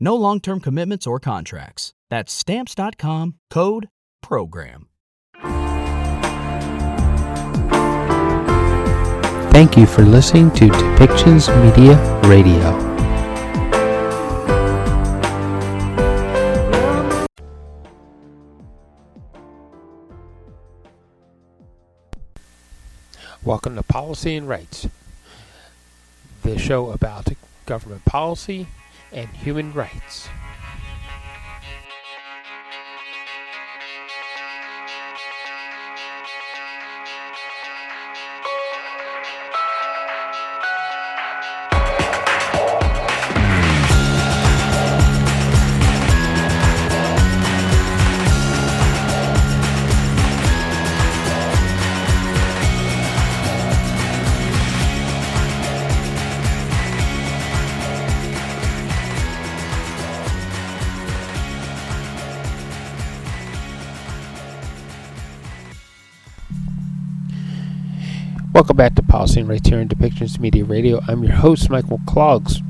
No long term commitments or contracts. That's Stamps.com code PROGRAM. Thank you for listening to Depictions Media Radio. Welcome to Policy and Rights, the show about government policy and human rights. Welcome back to Policy and Rights here in Depictions Media Radio. I'm your host, Michael Clogs.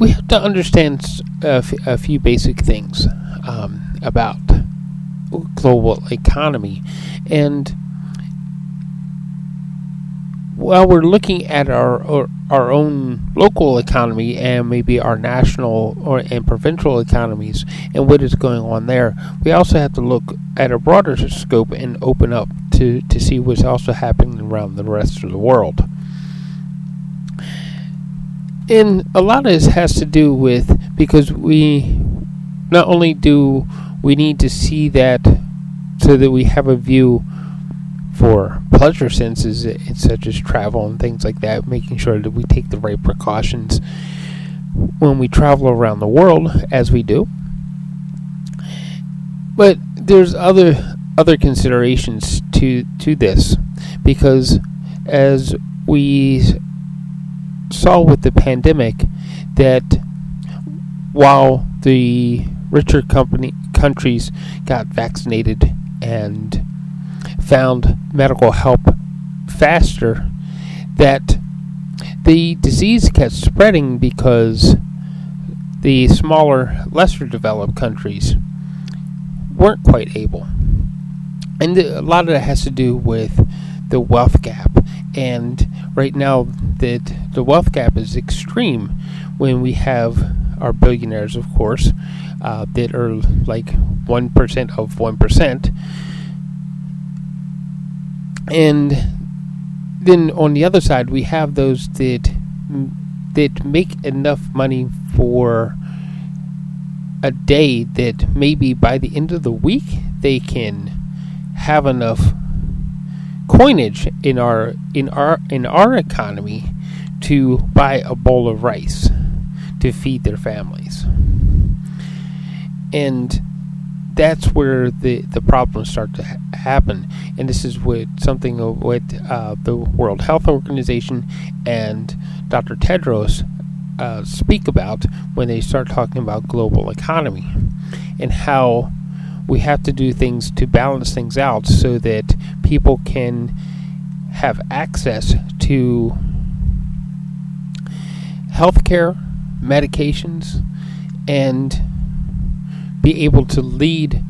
We have to understand a, f- a few basic things um, about global economy. And while we're looking at our, our, our own local economy and maybe our national or and provincial economies and what is going on there, we also have to look at a broader scope and open up to, to see what's also happening around the rest of the world. And a lot of this has to do with because we not only do we need to see that so that we have a view for pleasure senses such as travel and things like that, making sure that we take the right precautions when we travel around the world as we do. But there's other other considerations to to this. Because as we saw with the pandemic that while the richer company countries got vaccinated and found medical help faster that the disease kept spreading because the smaller lesser developed countries weren't quite able and a lot of that has to do with the wealth gap. And right now, that the wealth gap is extreme when we have our billionaires, of course, uh, that are like one percent of one percent, and then on the other side, we have those that that make enough money for a day that maybe by the end of the week they can have enough coinage in our in our in our economy to buy a bowl of rice to feed their families. And that's where the, the problems start to ha- happen. And this is what something of what uh, the World Health Organization and Dr. Tedros uh, speak about when they start talking about global economy and how we have to do things to balance things out so that people can have access to healthcare, medications, and be able to lead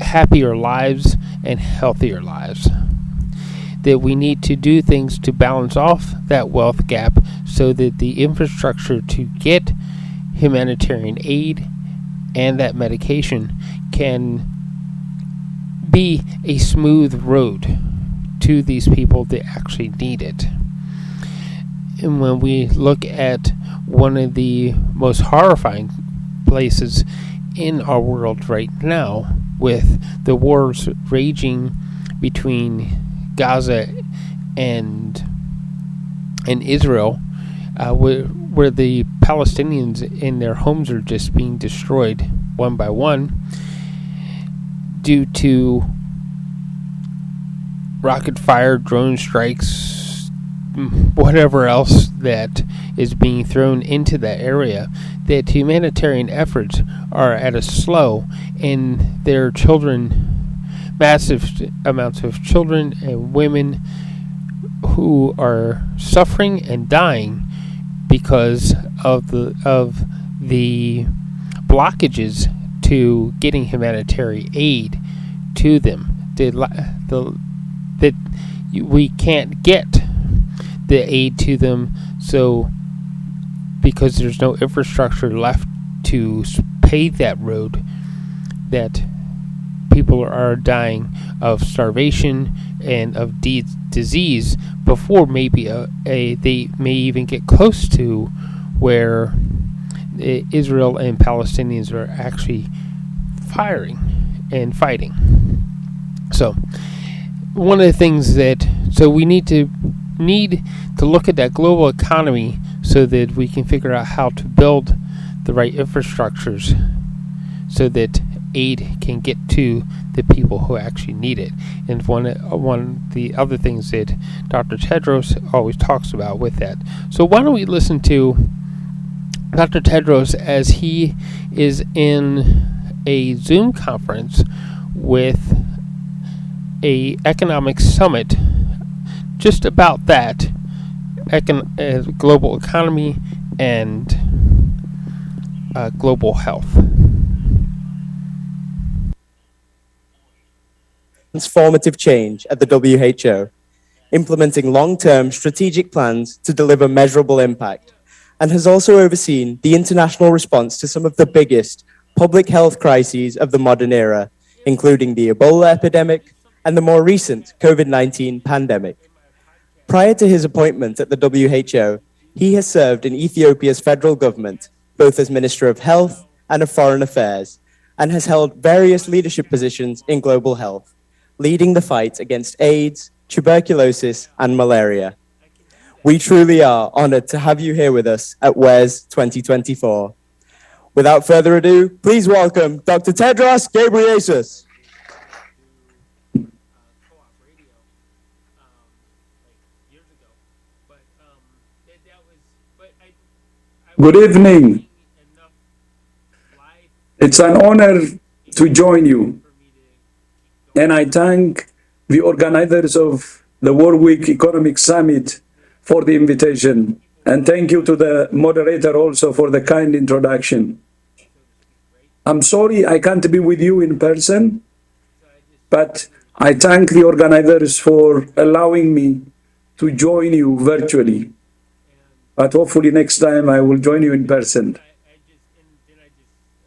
happier lives and healthier lives. That we need to do things to balance off that wealth gap so that the infrastructure to get humanitarian aid and that medication can be a smooth road to these people that actually need it. And when we look at one of the most horrifying places in our world right now, with the wars raging between Gaza and and Israel, uh, where, where the Palestinians in their homes are just being destroyed one by one due to rocket fire, drone strikes, whatever else that is being thrown into that area, that humanitarian efforts are at a slow, and their children, massive amounts of children and women who are suffering and dying because of the of the blockages to getting humanitarian aid to them. The, the that we can't get the aid to them, so because there's no infrastructure left to pave that road, that people are dying of starvation and of de- disease before maybe a, a, they may even get close to where Israel and Palestinians are actually firing and fighting. So, one of the things that so we need to need to look at that global economy so that we can figure out how to build the right infrastructures so that aid can get to the people who actually need it. And one one of the other things that Dr. Tedros always talks about with that. So why don't we listen to Dr. Tedros as he is in a Zoom conference with a economic summit just about that econ- uh, global economy and uh, global health. Transformative change at the WHO, implementing long term strategic plans to deliver measurable impact, and has also overseen the international response to some of the biggest public health crises of the modern era, including the Ebola epidemic, and the more recent COVID 19 pandemic. Prior to his appointment at the WHO, he has served in Ethiopia's federal government, both as Minister of Health and of Foreign Affairs, and has held various leadership positions in global health, leading the fight against AIDS, tuberculosis, and malaria. We truly are honored to have you here with us at WES 2024. Without further ado, please welcome Dr. Tedros Ghebreyesus. Good evening. It's an honor to join you. And I thank the organizers of the Warwick Economic Summit for the invitation. And thank you to the moderator also for the kind introduction. I'm sorry I can't be with you in person, but I thank the organizers for allowing me to join you virtually. But hopefully next time I will join you in person.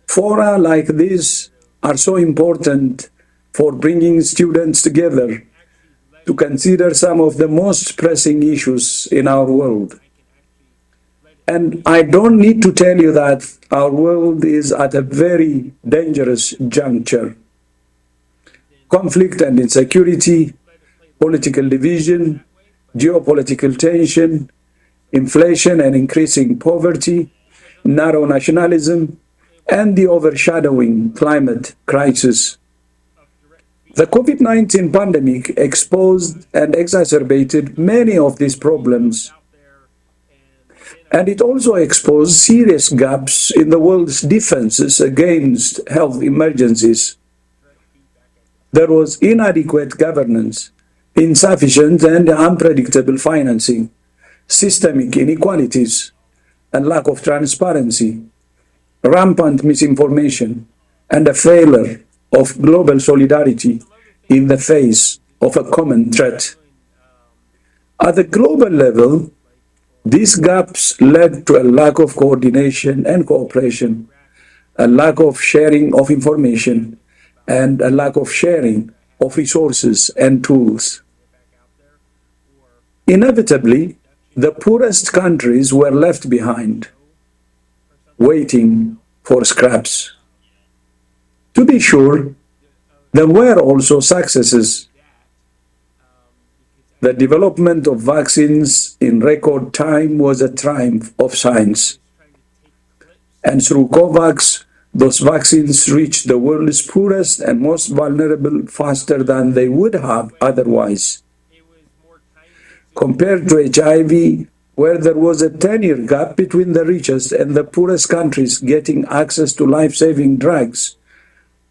Fora like this are so important for bringing students together to consider some of the most pressing issues in our world. And I don't need to tell you that our world is at a very dangerous juncture. Conflict and insecurity, political division, geopolitical tension, inflation and increasing poverty, narrow nationalism, and the overshadowing climate crisis. The COVID 19 pandemic exposed and exacerbated many of these problems. And it also exposed serious gaps in the world's defenses against health emergencies. There was inadequate governance, insufficient and unpredictable financing systemic inequalities and lack of transparency, rampant misinformation, and a failure of global solidarity in the face of a common threat. At the global level, these gaps led to a lack of coordination and cooperation a lack of sharing of information, and a lack of sharing of resources and tools. Inevitably, the poorest countries were left behind, waiting for scraps. To be sure, there were also successes. The development of vaccines in record time was a triumph of science. And through COVAX, those vaccines reached the world's poorest and most vulnerable faster than they would have otherwise. Compared to HIV, where there was a 10 year gap between the richest and the poorest countries getting access to life saving drugs,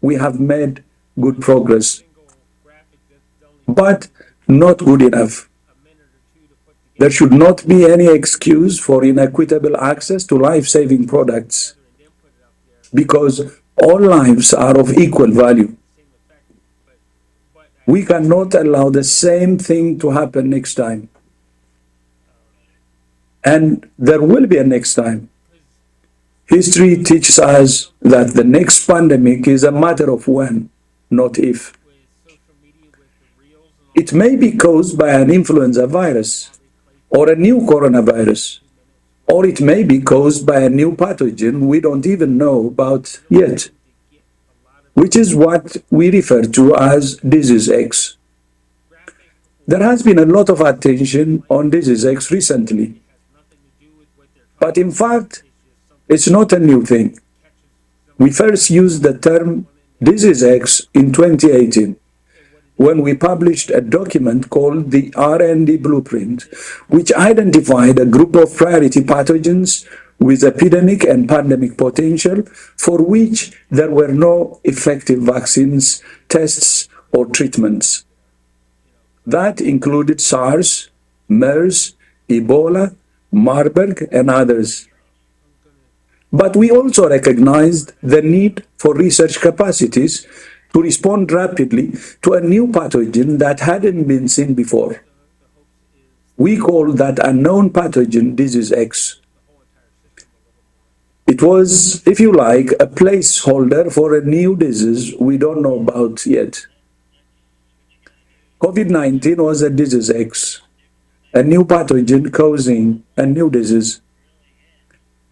we have made good progress. But not good enough. There should not be any excuse for inequitable access to life saving products because all lives are of equal value. We cannot allow the same thing to happen next time. And there will be a next time. History teaches us that the next pandemic is a matter of when, not if. It may be caused by an influenza virus or a new coronavirus, or it may be caused by a new pathogen we don't even know about yet, which is what we refer to as disease X. There has been a lot of attention on disease X recently, but in fact, it's not a new thing. We first used the term disease X in 2018 when we published a document called the R&D Blueprint, which identified a group of priority pathogens with epidemic and pandemic potential for which there were no effective vaccines, tests, or treatments. That included SARS, MERS, Ebola, Marburg, and others. But we also recognized the need for research capacities to respond rapidly to a new pathogen that hadn't been seen before. We call that unknown pathogen disease X. It was, if you like, a placeholder for a new disease we don't know about yet. COVID 19 was a disease X, a new pathogen causing a new disease.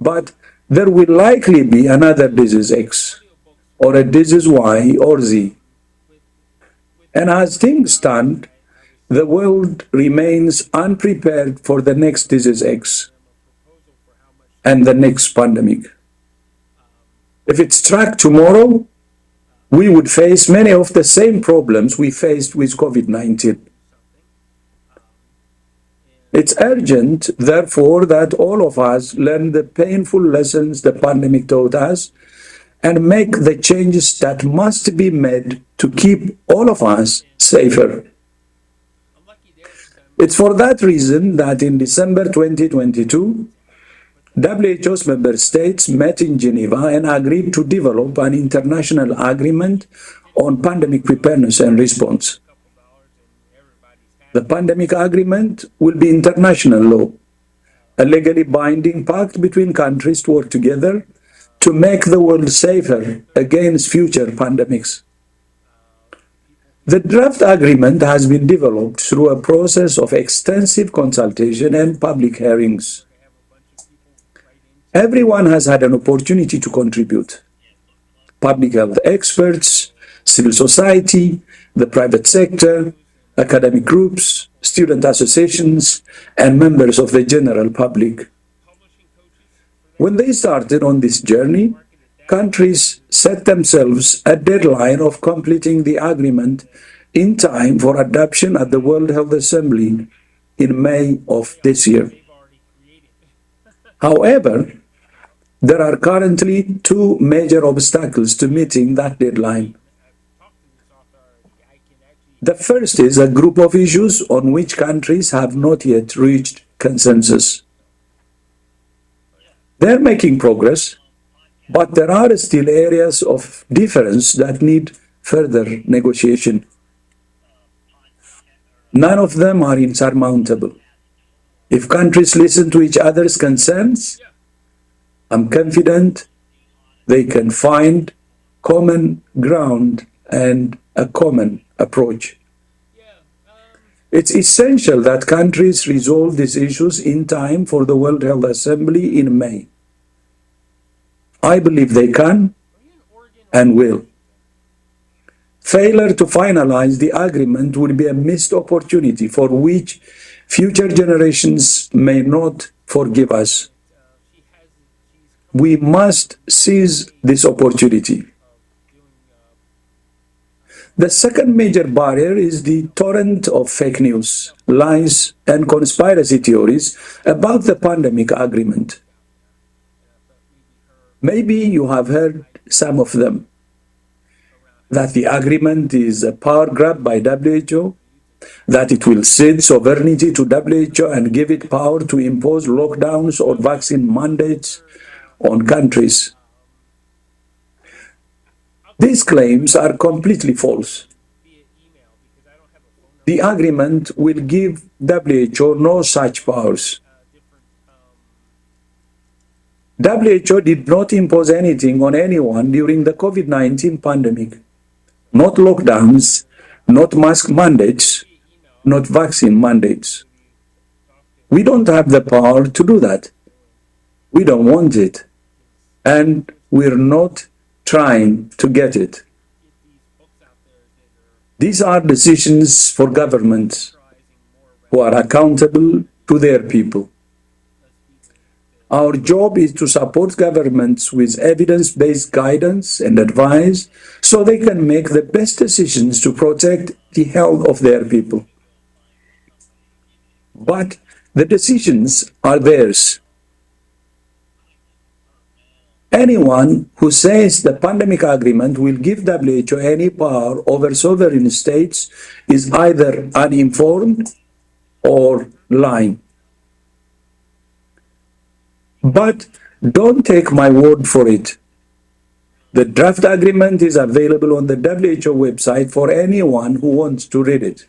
But there will likely be another disease X or a disease Y or Z. And as things stand, the world remains unprepared for the next disease X and the next pandemic. If it struck tomorrow, we would face many of the same problems we faced with COVID 19. It's urgent, therefore, that all of us learn the painful lessons the pandemic taught us and make the changes that must be made to keep all of us safer. It's for that reason that in December 2022, WHO's member states met in Geneva and agreed to develop an international agreement on pandemic preparedness and response. The pandemic agreement will be international law, a legally binding pact between countries to work together to make the world safer against future pandemics. The draft agreement has been developed through a process of extensive consultation and public hearings. Everyone has had an opportunity to contribute. Public health experts, civil society, the private sector, academic groups, student associations, and members of the general public. When they started on this journey, countries set themselves a deadline of completing the agreement in time for adoption at the World Health Assembly in May of this year. However, there are currently two major obstacles to meeting that deadline. The first is a group of issues on which countries have not yet reached consensus. They're making progress, but there are still areas of difference that need further negotiation. None of them are insurmountable. If countries listen to each other's concerns, I'm confident they can find common ground and a common approach. It's essential that countries resolve these issues in time for the World Health Assembly in May. I believe they can and will. Failure to finalize the agreement would be a missed opportunity for which future generations may not forgive us. We must seize this opportunity. The second major barrier is the torrent of fake news, lies, and conspiracy theories about the pandemic agreement. Maybe you have heard some of them. That the agreement is a power grab by WHO, that it will cede sovereignty to WHO and give it power to impose lockdowns or vaccine mandates on countries. These claims are completely false. The agreement will give WHO no such powers. WHO did not impose anything on anyone during the COVID 19 pandemic. Not lockdowns, not mask mandates, not vaccine mandates. We don't have the power to do that. We don't want it. And we're not trying to get it. These are decisions for governments who are accountable to their people. Our job is to support governments with evidence based guidance and advice so they can make the best decisions to protect the health of their people. But the decisions are theirs. Anyone who says the pandemic agreement will give WHO any power over sovereign states is either uninformed or lying. But don't take my word for it. The draft agreement is available on the WHO website for anyone who wants to read it.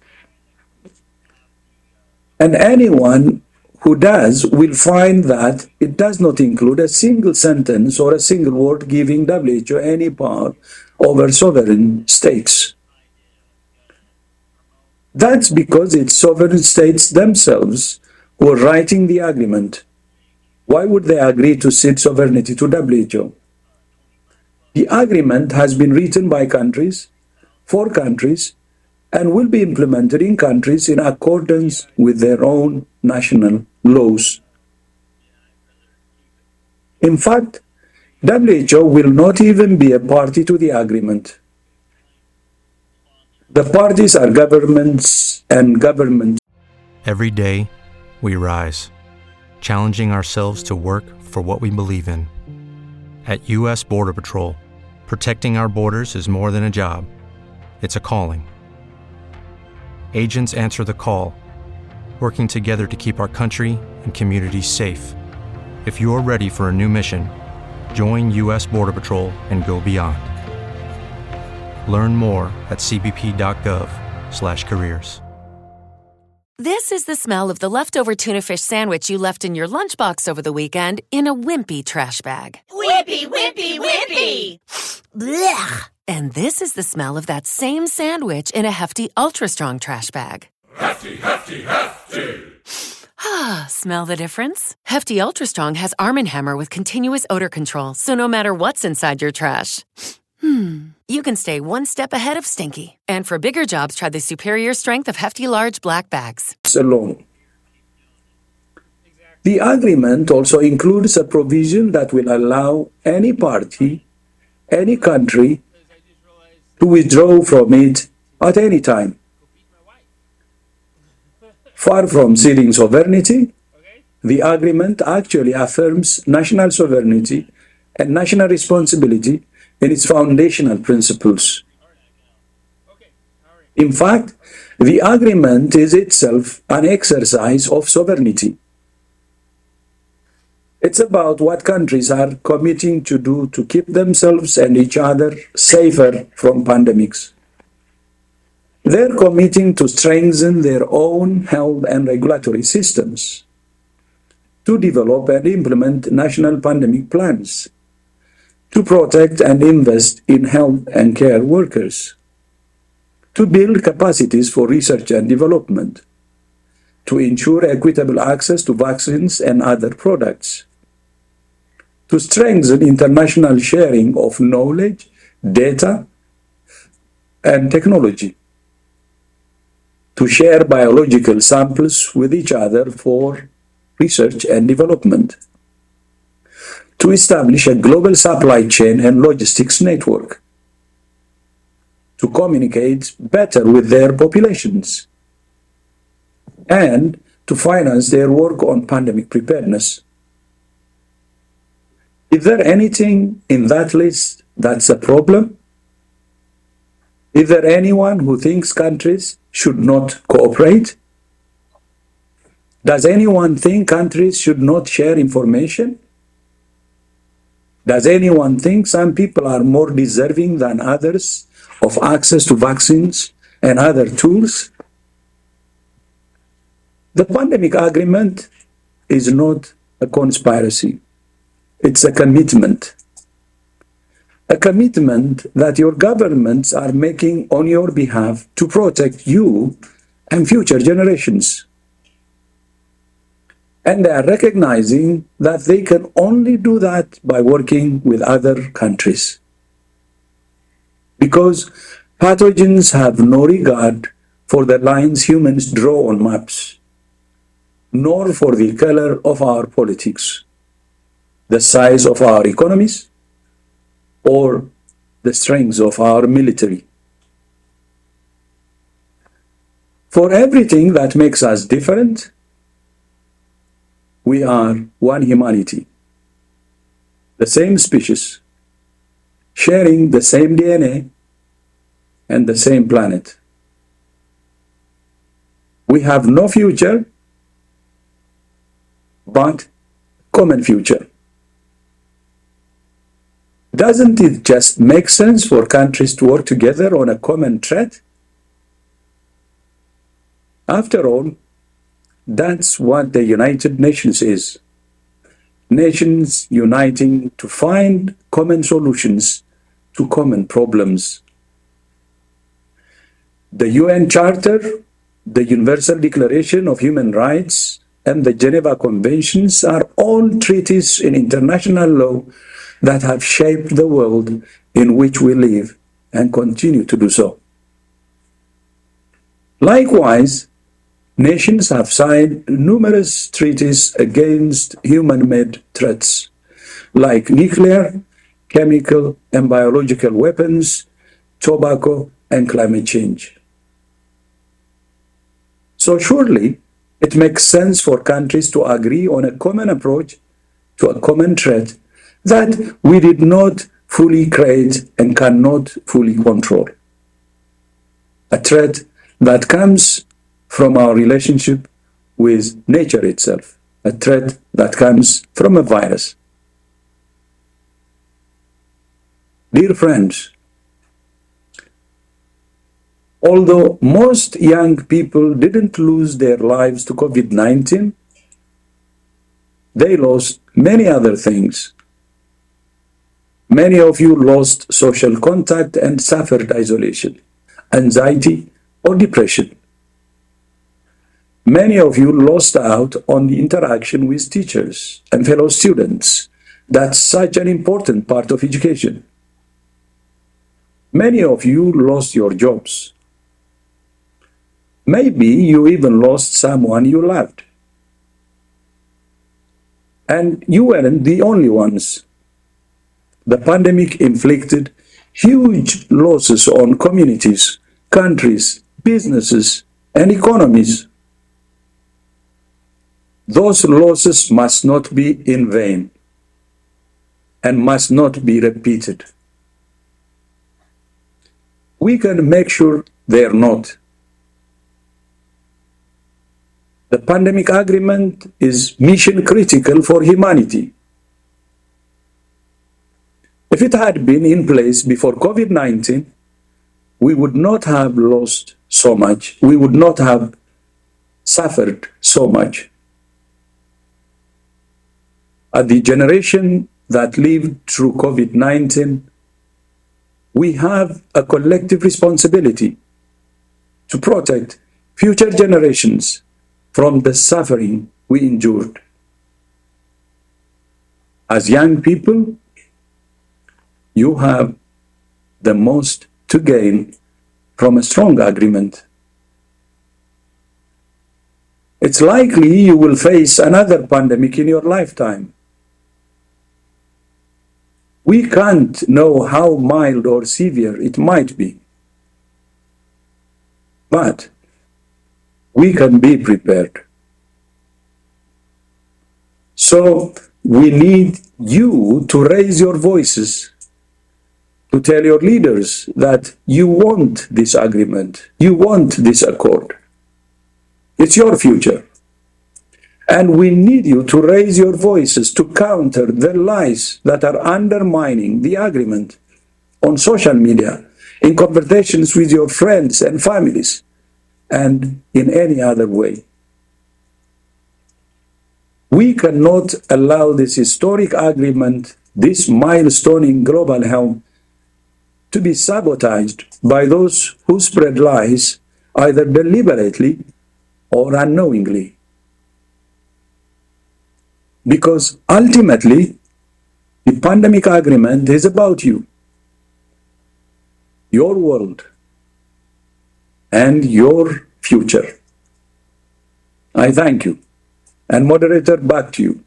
And anyone who does will find that it does not include a single sentence or a single word giving WHO any power over sovereign states. That's because it's sovereign states themselves who are writing the agreement. Why would they agree to cede sovereignty to WHO? The agreement has been written by countries, for countries, and will be implemented in countries in accordance with their own national laws. In fact, WHO will not even be a party to the agreement. The parties are governments and governments. Every day, we rise, challenging ourselves to work for what we believe in. At U.S. Border Patrol, protecting our borders is more than a job, it's a calling. Agents answer the call, working together to keep our country and communities safe. If you're ready for a new mission, join U.S. Border Patrol and go beyond. Learn more at cbp.gov/careers. This is the smell of the leftover tuna fish sandwich you left in your lunchbox over the weekend in a wimpy trash bag. Wimpy, wimpy, wimpy! Blech! And this is the smell of that same sandwich in a hefty, ultra strong trash bag. Hefty, hefty, hefty! Ah, smell the difference? Hefty Ultra Strong has Arm & Hammer with continuous odor control, so no matter what's inside your trash, hmm, you can stay one step ahead of stinky. And for bigger jobs, try the superior strength of Hefty Large Black Bags. alone. The agreement also includes a provision that will allow any party, any country, to withdraw from it at any time. Far from ceding sovereignty, the agreement actually affirms national sovereignty and national responsibility in its foundational principles. In fact, the agreement is itself an exercise of sovereignty. It's about what countries are committing to do to keep themselves and each other safer from pandemics. They're committing to strengthen their own health and regulatory systems, to develop and implement national pandemic plans, to protect and invest in health and care workers, to build capacities for research and development, to ensure equitable access to vaccines and other products, to strengthen international sharing of knowledge, data, and technology, to share biological samples with each other for research and development, to establish a global supply chain and logistics network, to communicate better with their populations, and to finance their work on pandemic preparedness. Is there anything in that list that's a problem? Is there anyone who thinks countries should not cooperate? Does anyone think countries should not share information? Does anyone think some people are more deserving than others of access to vaccines and other tools? The pandemic agreement is not a conspiracy, it's a commitment. A commitment that your governments are making on your behalf to protect you and future generations. And they are recognizing that they can only do that by working with other countries. Because pathogens have no regard for the lines humans draw on maps, nor for the color of our politics, the size of our economies, or the strength of our military. For everything that makes us different, we are one humanity, the same species, sharing the same DNA and the same planet. We have no future but common future. Doesn't it just make sense for countries to work together on a common threat? After all, that's what the United Nations is. Nations uniting to find common solutions to common problems. The UN Charter, the Universal Declaration of Human Rights, and the Geneva Conventions are all treaties in international law that have shaped the world in which we live and continue to do so. Likewise, nations have signed numerous treaties against human made threats like nuclear, chemical, and biological weapons, tobacco, and climate change. So, surely, it makes sense for countries to agree on a common approach to a common threat that we did not fully create and cannot fully control. A threat that comes from our relationship with nature itself, a threat that comes from a virus. Dear friends, although most young people didn't lose their lives to COVID 19, they lost many other things Many of you lost social contact and suffered isolation, anxiety, or depression. Many of you lost out on the interaction with teachers and fellow students. That's such an important part of education. Many of you lost your jobs. Maybe you even lost someone you loved. And you weren't the only ones the pandemic inflicted huge losses on communities, countries, businesses, and economies. Those losses must not be in vain and must not be repeated. We can make sure they're not. The pandemic agreement is mission critical for humanity. If it had been in place before COVID 19, we would not have lost so much. We would not have suffered so much. At the generation that lived through COVID 19, we have a collective responsibility to protect future generations from the suffering we endured. As young people, you have the most to gain from a strong agreement. It's likely you will face another pandemic in your lifetime. We can't know how mild or severe it might be. But we can be prepared. So we need you to raise your voices to tell your leaders that you want this agreement, you want this accord. It's your future. And we need you to raise your voices to counter the lies that are undermining the agreement on social media, in conversations with your friends and families, and in any other way. We cannot allow this historic agreement, this milestone in global health, to be sabotaged by those who spread lies either deliberately or unknowingly. Because ultimately, the pandemic agreement is about you, your world, and your future. I thank you. And moderator, back to you.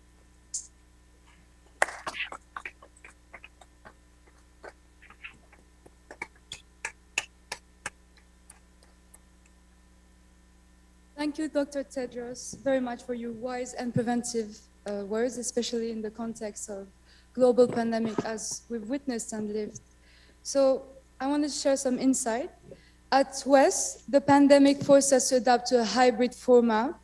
Thank you, Dr. Tedros, very much for your wise and preventive uh, words, especially in the context of global pandemic as we've witnessed and lived. So I want to share some insight. At WES, the pandemic forced us to adapt to a hybrid format.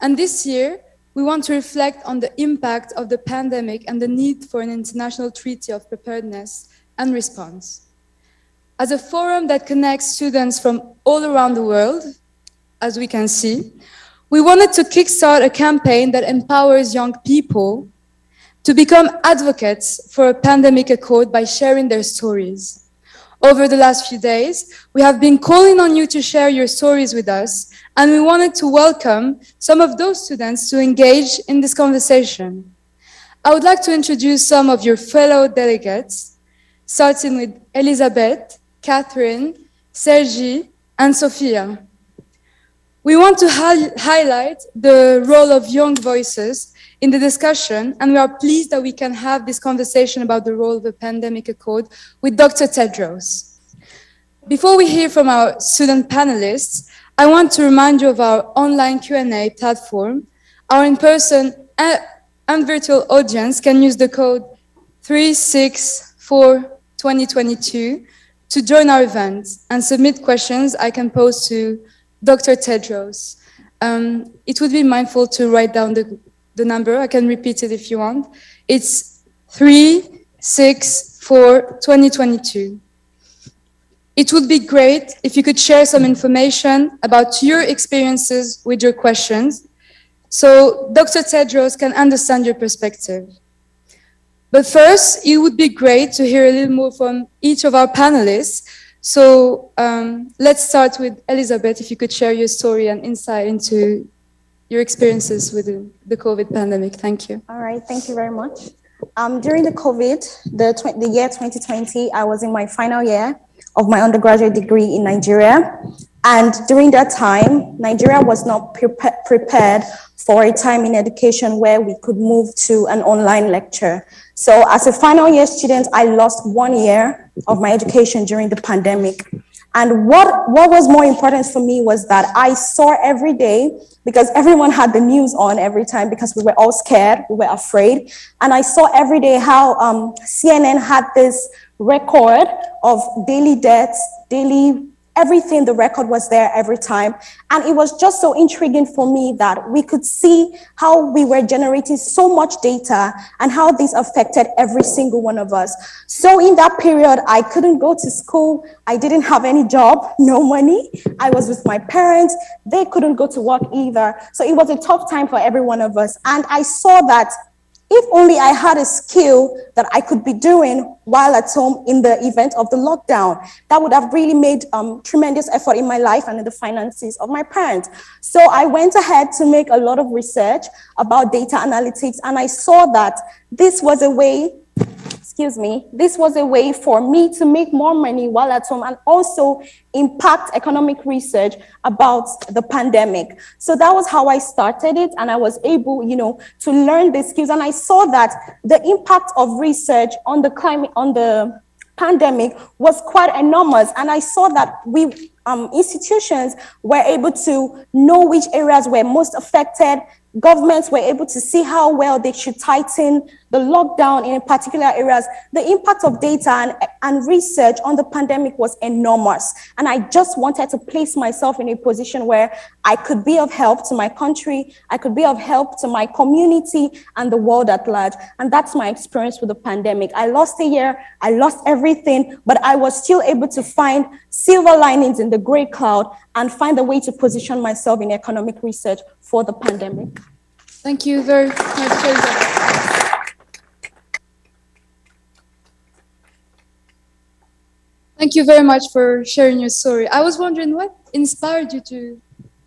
And this year, we want to reflect on the impact of the pandemic and the need for an international treaty of preparedness and response. As a forum that connects students from all around the world, as we can see, we wanted to kickstart a campaign that empowers young people to become advocates for a pandemic accord by sharing their stories. Over the last few days, we have been calling on you to share your stories with us, and we wanted to welcome some of those students to engage in this conversation. I would like to introduce some of your fellow delegates, starting with Elizabeth, Catherine, Sergi, and Sophia. We want to hi highlight the role of young voices in the discussion, and we are pleased that we can have this conversation about the role of the pandemic accord with Dr. Tedros. Before we hear from our student panelists, I want to remind you of our online Q&A platform. Our in-person and virtual audience can use the code 3642022 to join our event and submit questions I can pose to Dr. Tedros. Um, it would be mindful to write down the, the number. I can repeat it if you want. It's 364 2022. It would be great if you could share some information about your experiences with your questions so Dr. Tedros can understand your perspective. But first, it would be great to hear a little more from each of our panelists so um, let's start with Elizabeth. If you could share your story and insight into your experiences with the COVID pandemic. Thank you. All right, thank you very much. Um, during the COVID, the, the year 2020, I was in my final year of my undergraduate degree in Nigeria. And during that time, Nigeria was not pre prepared for a time in education where we could move to an online lecture. So as a final year student, I lost one year of my education during the pandemic. And what, what was more important for me was that I saw every day, because everyone had the news on every time because we were all scared, we were afraid. And I saw every day how um, CNN had this record of daily deaths, daily everything, the record was there every time. And it was just so intriguing for me that we could see how we were generating so much data and how this affected every single one of us. So in that period, I couldn't go to school. I didn't have any job, no money. I was with my parents. They couldn't go to work either. So it was a tough time for every one of us. And I saw that if only I had a skill that I could be doing while at home in the event of the lockdown, that would have really made um, tremendous effort in my life and in the finances of my parents. So I went ahead to make a lot of research about data analytics, and I saw that this was a way excuse me, this was a way for me to make more money while at home and also impact economic research about the pandemic. So that was how I started it. And I was able, you know, to learn the skills. And I saw that the impact of research on the climate, on the pandemic was quite enormous. And I saw that we um, institutions were able to know which areas were most affected governments were able to see how well they should tighten the lockdown in particular areas. The impact of data and, and research on the pandemic was enormous. And I just wanted to place myself in a position where I could be of help to my country, I could be of help to my community and the world at large. And that's my experience with the pandemic. I lost a year, I lost everything, but I was still able to find silver linings in the gray cloud and find a way to position myself in economic research for the pandemic. Thank you very much. Thank you very much for sharing your story. I was wondering what inspired you to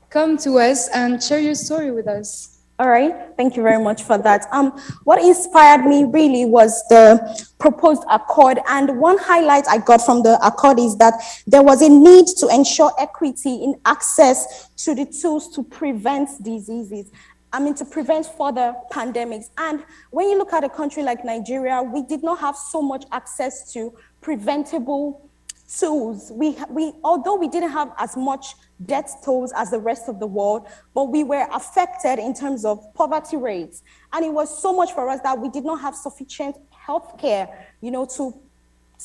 come to us and share your story with us. All right, thank you very much for that. Um, what inspired me really was the proposed accord, and one highlight I got from the accord is that there was a need to ensure equity in access to the tools to prevent diseases. I mean, to prevent further pandemics. And when you look at a country like Nigeria, we did not have so much access to preventable tools. We, we, although we didn't have as much death tolls as the rest of the world, but we were affected in terms of poverty rates. And it was so much for us that we did not have sufficient health care, you know, to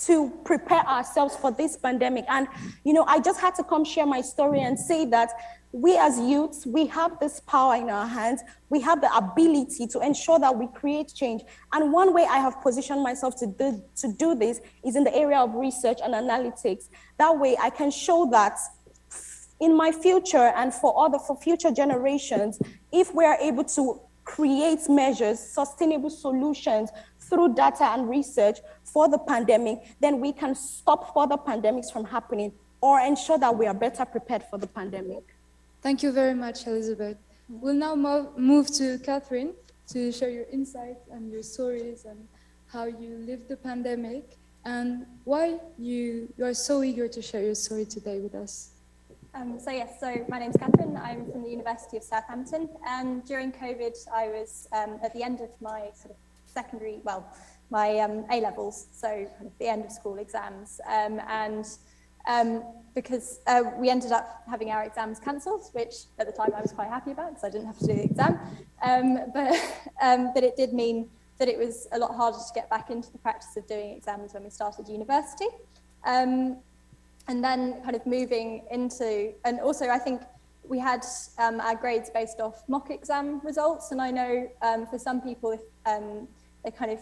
to prepare ourselves for this pandemic. And, you know, I just had to come share my story and say that we as youths, we have this power in our hands. We have the ability to ensure that we create change. And one way I have positioned myself to do, to do this is in the area of research and analytics. That way I can show that in my future and for other for future generations, if we are able to create measures, sustainable solutions through data and research for the pandemic, then we can stop further pandemics from happening or ensure that we are better prepared for the pandemic. Thank you very much, Elizabeth. We'll now move to Catherine to share your insights and your stories and how you lived the pandemic and why you, you are so eager to share your story today with us. Um, so yes, so my name's Catherine. I'm from the University of Southampton, and during COVID, I was um, at the end of my sort of secondary, well, my um, A levels, so kind of the end of school exams, um, and um, because uh, we ended up having our exams cancelled, which at the time I was quite happy about because I didn't have to do the exam. Um, but, but it did mean that it was a lot harder to get back into the practice of doing exams when we started university. And then kind of moving into, and also I think we had um, our grades based off mock exam results. And I know um, for some people, if um, they kind of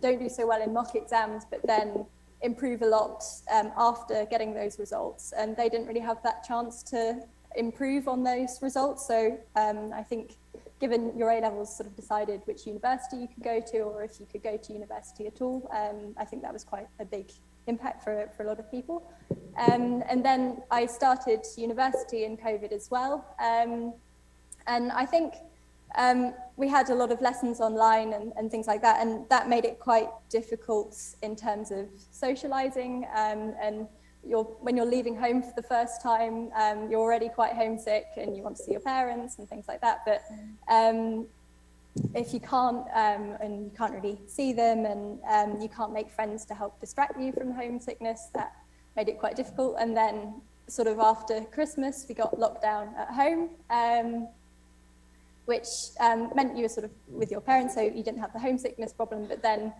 don't do so well in mock exams, but then improve a lot um, after getting those results. And they didn't really have that chance to improve on those results. So um, I think given your A levels sort of decided which university you could go to or if you could go to university at all, um, I think that was quite a big impact for, for a lot of people. Um, and then I started university in COVID as well. Um, and I think um, we had a lot of lessons online and, and, things like that, and that made it quite difficult in terms of socializing. Um, and you're, when you're leaving home for the first time, um, you're already quite homesick and you want to see your parents and things like that. But um, if you can't um, and you can't really see them and um, you can't make friends to help distract you from homesickness, that made it quite difficult. And then, sort of after Christmas, we got locked down at home which um, meant you were sort of with your parents, so you didn't have the homesickness problem. But then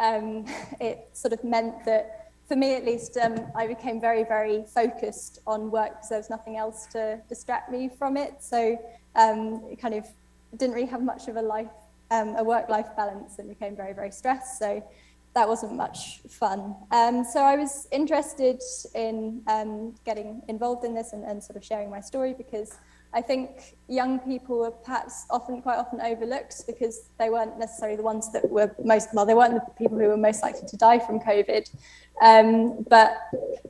um, it sort of meant that, for me at least, um, I became very, very focused on work because there was nothing else to distract me from it. So um, kind of didn't really have much of a life, um, a work-life balance, and became very, very stressed. So that wasn't much fun. Um, so I was interested in getting involved in this and, and sort of sharing my story because I think young people were perhaps often, quite often overlooked because they weren't necessarily the ones that were most, well, they weren't the people who were most likely to die from COVID. Um, but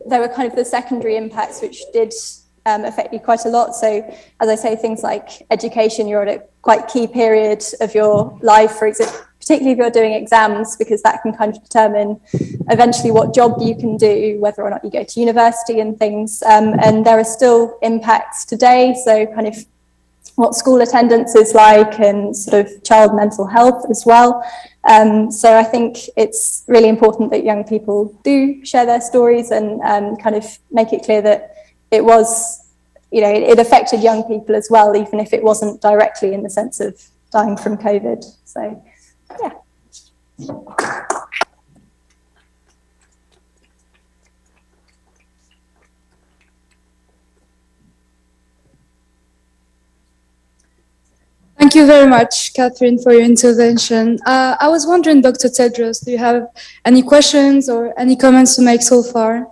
there were kind of the secondary impacts which did um, affect you quite a lot. So, as I say, things like education, you're at a quite key period of your life, for example, particularly if you're doing exams, because that can kind of determine eventually what job you can do, whether or not you go to university and things. Um, and there are still impacts today. So, kind of what school attendance is like and sort of child mental health as well. Um, so I think it's really important that young people do share their stories and um, kind of make it clear that it was, you know, it, it, affected young people as well, even if it wasn't directly in the sense of dying from COVID. So, yeah. Thank you very much, Catherine, for your intervention. Uh, I was wondering, Dr. Tedros, do you have any questions or any comments to make so far?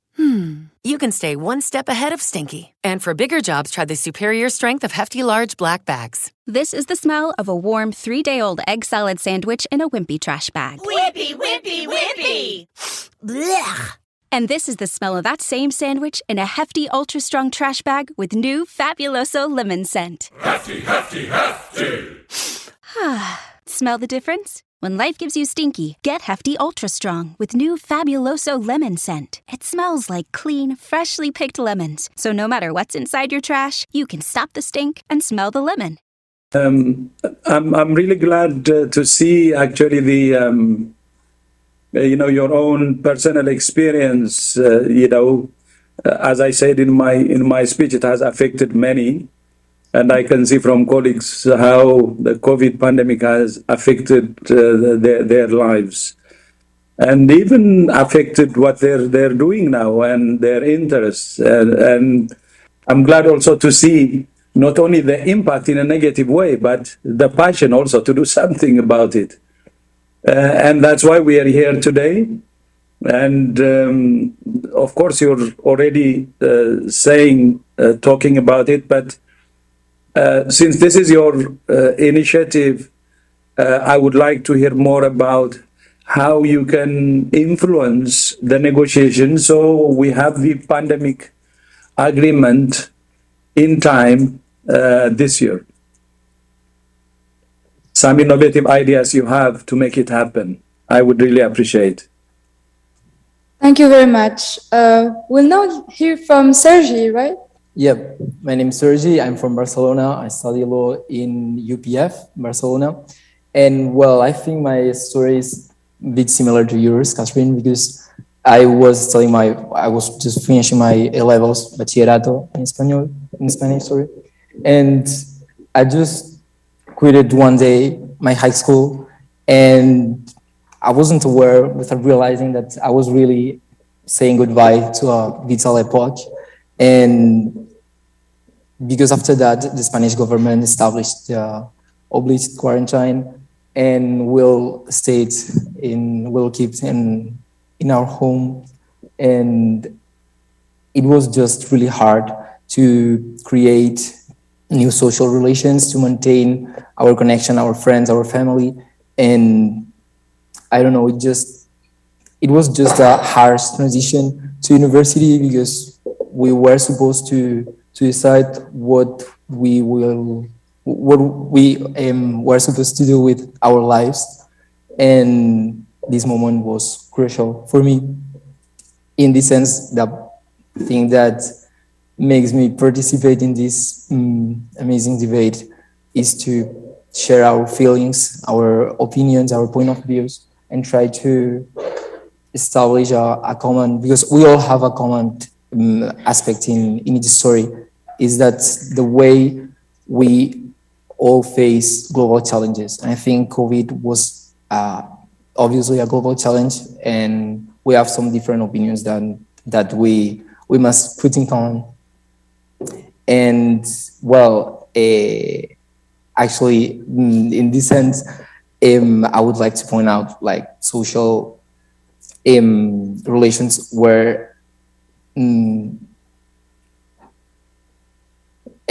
hmm, you can stay one step ahead of stinky. And for bigger jobs, try the superior strength of Hefty Large Black Bags. This is the smell of a warm three-day-old egg salad sandwich in a wimpy trash bag. Wimpy, wimpy, wimpy! Blech! And this is the smell of that same sandwich in a hefty, ultra strong trash bag with new Fabuloso lemon scent. Hefty, hefty, hefty! smell the difference? When life gives you stinky, get Hefty Ultra Strong with new Fabuloso lemon scent. It smells like clean, freshly picked lemons. So no matter what's inside your trash, you can stop the stink and smell the lemon. Um, I'm, I'm really glad uh, to see actually the um, uh, you know your own personal experience uh, you know uh, as i said in my in my speech it has affected many and i can see from colleagues how the covid pandemic has affected uh, their, their lives. And even affected what they're they're doing now and their interests. And, and i'm glad also to see not only the impact in a negative way but the passion also to do something about it. Uh, and that's why we are here today. And um, of course, you're already uh, saying, uh, talking about it, but since this is your initiative, I would like to hear more about how you can influence the negotiation so we have the pandemic agreement in time uh, this year some innovative ideas you have to make it happen. I would really appreciate. Thank you very much. Uh, we'll now hear from Sergi, right? Yep, my name is Sergi. I'm from Barcelona. I study law in UPF, Barcelona. And well, I think my story is a bit similar to yours, Catherine, because I was studying my, I was just finishing my A levels, bachillerato in Spanish, in Spanish, sorry. And I just quitted one day my high school and I wasn't aware without realizing that I was really saying goodbye to a vital epoch. And because after that, the Spanish government established the obliged quarantine and will stay in, will keep in, in our home. And it was just really hard to create new social relations to maintain our connection, our friends, our family. And I don't know, it just, it was just a harsh transition to university because we were supposed to, to decide what we will, what we um, were supposed to do with our lives. And this moment was crucial for me in the sense that thing that makes me participate in this um, amazing debate is to share our feelings, our opinions, our point of views, and try to establish a, a common because we all have a common aspect in in each story is that the way we all face global challenges. And i think covid was uh, obviously a global challenge and we have some different opinions that that we we must put in common and well uh, actually in this sense um, i would like to point out like social um, relations where mm,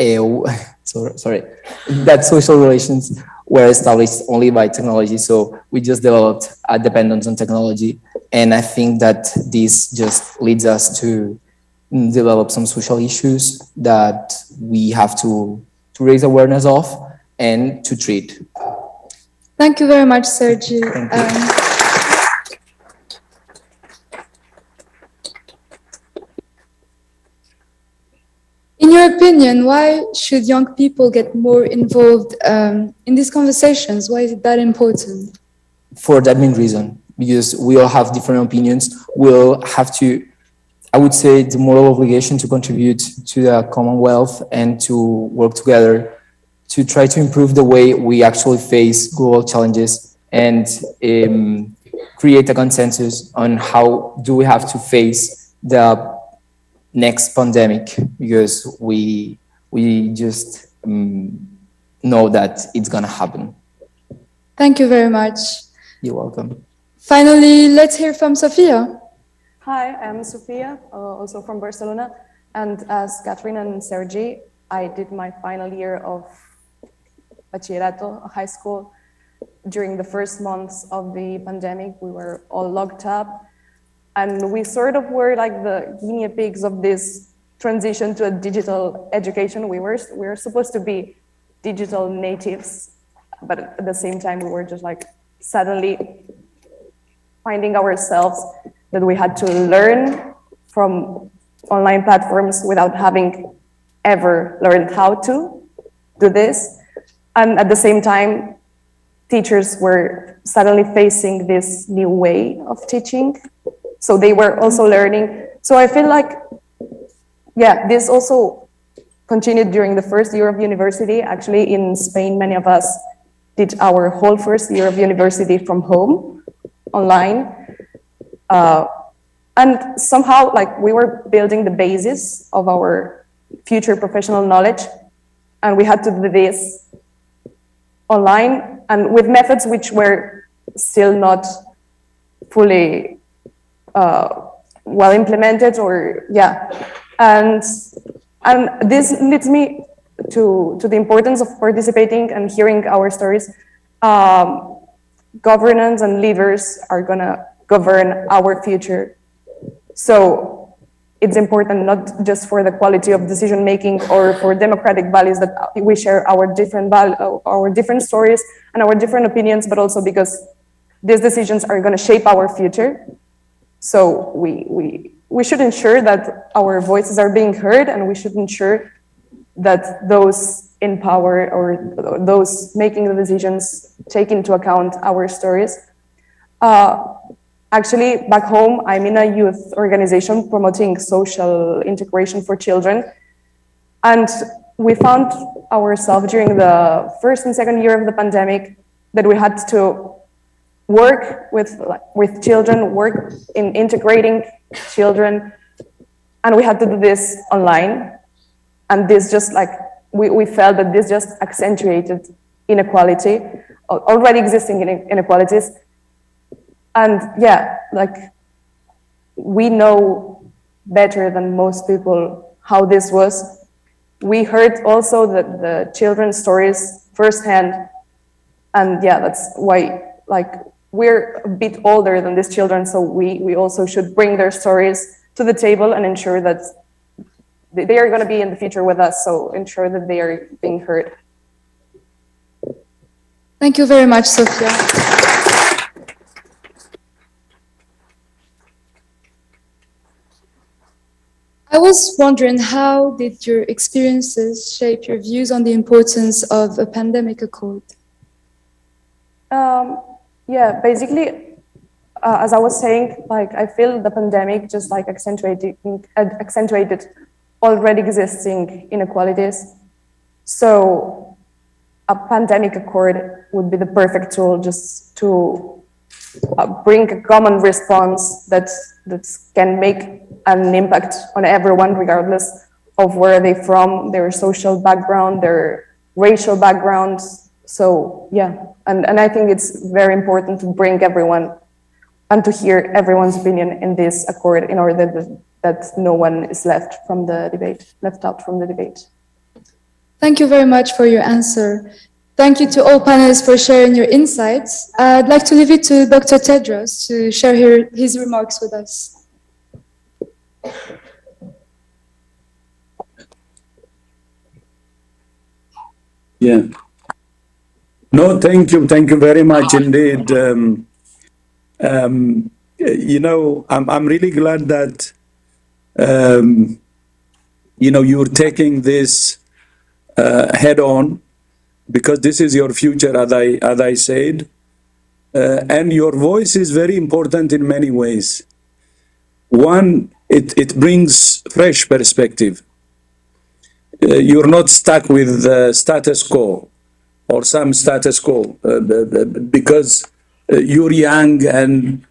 uh, so, sorry. That social relations were established only by technology so we just developed a dependence on technology. And i think that this just leads us to mm, develop some social issues that we have to to raise awareness of and to treat. Thank you very much, Sergi. Your opinion, why should young people get more involved um, in these conversations? Why is it that important? for that main reason because we all have different opinions we'll have to i would say the moral obligation to contribute to the commonwealth and to work together to try to improve the way we actually face global challenges and um, create a consensus on how do we have to face the next pandemic because we we just um, know that it's gonna happen Thank you very much. you're welcome Finally, let's hear from Sofia. Hi, I'm Sofia, uh, also from Barcelona. And as Catherine and Sergi, I did my final year of bachillerato, high school. During the first months of the pandemic, we were all locked up. And we sort of were like the guinea pigs of this transition to a digital education. We were, we were supposed to be digital natives, but at the same time, we were just like suddenly finding ourselves that we had to learn from online platforms without having ever learned how to do this. And at the same time, teachers were suddenly facing this new way of teaching. So they were also learning. So I feel like, yeah, this also continued during the first year of university. Actually, in Spain, many of us did our whole first year of university from home, online. Uh, and somehow, like, we were building the basis of our future professional knowledge, and we had to do this online and with methods which were still not fully uh, well implemented or yeah. And and this leads me to to the importance of participating and hearing our stories. Um, governance and leaders are gonna govern our future. So it's important not just for the quality of decision making or for democratic values that we share our different val- our different stories and our different opinions, but also because these decisions are going to shape our future. So we we we should ensure that our voices are being heard, and we should ensure that those in power or those making the decisions take into account our stories. Uh, Actually, back home, I'm in a youth organization promoting social integration for children. And we found ourselves during the first and second year of the pandemic that we had to work with, with children, work in integrating children. And we had to do this online. And this just like, we, we felt that this just accentuated inequality, already existing inequalities, and yeah, like we know better than most people how this was. We heard also the, the children's stories firsthand. And yeah, that's why like we're a bit older than these children, so we, we also should bring their stories to the table and ensure that they are going to be in the future with us, so ensure that they are being heard. Thank you very much, Sophia. I was wondering how did your experiences shape your views on the importance of a pandemic accord? Um, yeah, basically, uh, as I was saying, like I feel the pandemic just like accentuated, accentuated already existing inequalities. So a pandemic accord would be the perfect tool just to uh, bring a common response that, that can make an impact on everyone, regardless of where they're from, their social background, their racial backgrounds. So yeah, and, and I think it's very important to bring everyone and to hear everyone's opinion in this accord in order that, that no one is left from the debate, left out from the debate. Thank you very much for your answer. Thank you to all panelists for sharing your insights. I'd like to leave it to Dr. Tedros to share her, his remarks with us. Yeah. No, thank you. Thank you very much indeed. Um, um, you know, I'm, I'm really glad that, um, you know, you're taking this uh, head on because this is your future, as I, as I said. Uh, and your voice is very important in many ways. One, it, it brings fresh perspective. Uh, you're not stuck with the status quo or some status quo uh, because uh, you're young and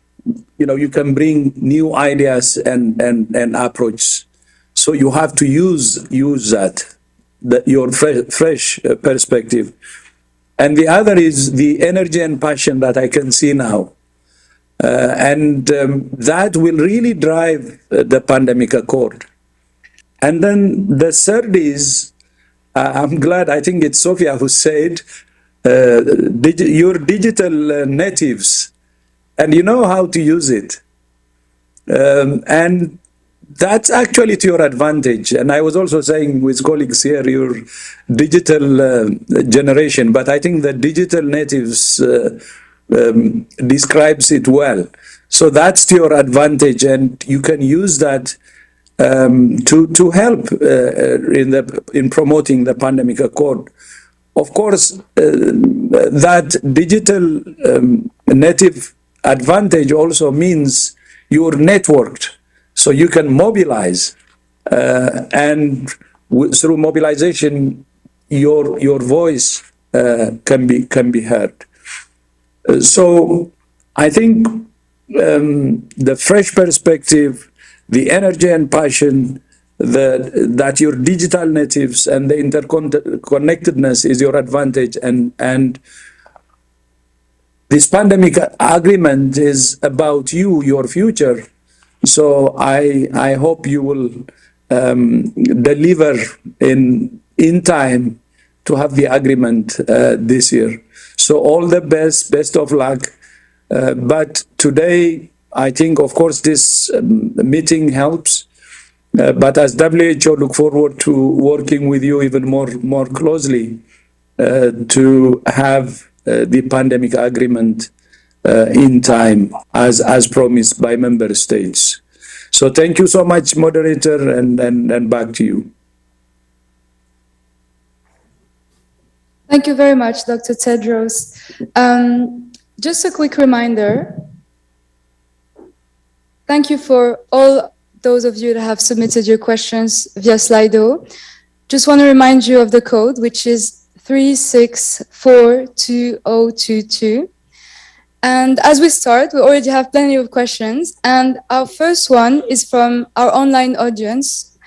you know you can bring new ideas and and and approach so you have to use use that the, your fresh, fresh uh, perspective. And the other is the energy and passion that i can see now. Uh, and um, that will really drive the pandemic accord. And then the third is i'm glad i think it's sophia who said uh, digi your digital uh, natives and you know how to use it. Um, and that's actually to your advantage. And I was also saying with colleagues here, your digital uh, generation, but I think the digital natives uh, um, describes it well. So that's to your advantage, and you can use that um, to to help uh, in the in promoting the pandemic accord. Of course, uh, that digital um, native advantage also means you're networked, so you can mobilize, uh, and through mobilization, your your voice uh, can be can be heard. Uh, so, I think um, the fresh perspective, the energy and passion the, that your digital natives and the interconnectedness is your advantage. And and this pandemic agreement is about you your future. So i i hope you will um, deliver in in time to have the agreement uh, this year. So all the best best of luck. Uh, but today i think of course this um, meeting helps uh, but as WHO, look forward to working with you even more more closely uh, to have uh, the pandemic agreement uh, in time, as as promised by member states. So thank you so much, moderator, and and, and back to you. Thank you very much, Dr. Tedros. Um, just a quick reminder. Thank you for all those of you that have submitted your questions via Slido. Just want to remind you of the code, which is 364222. And as we start, we already have plenty of questions. And our first one is from our online audience.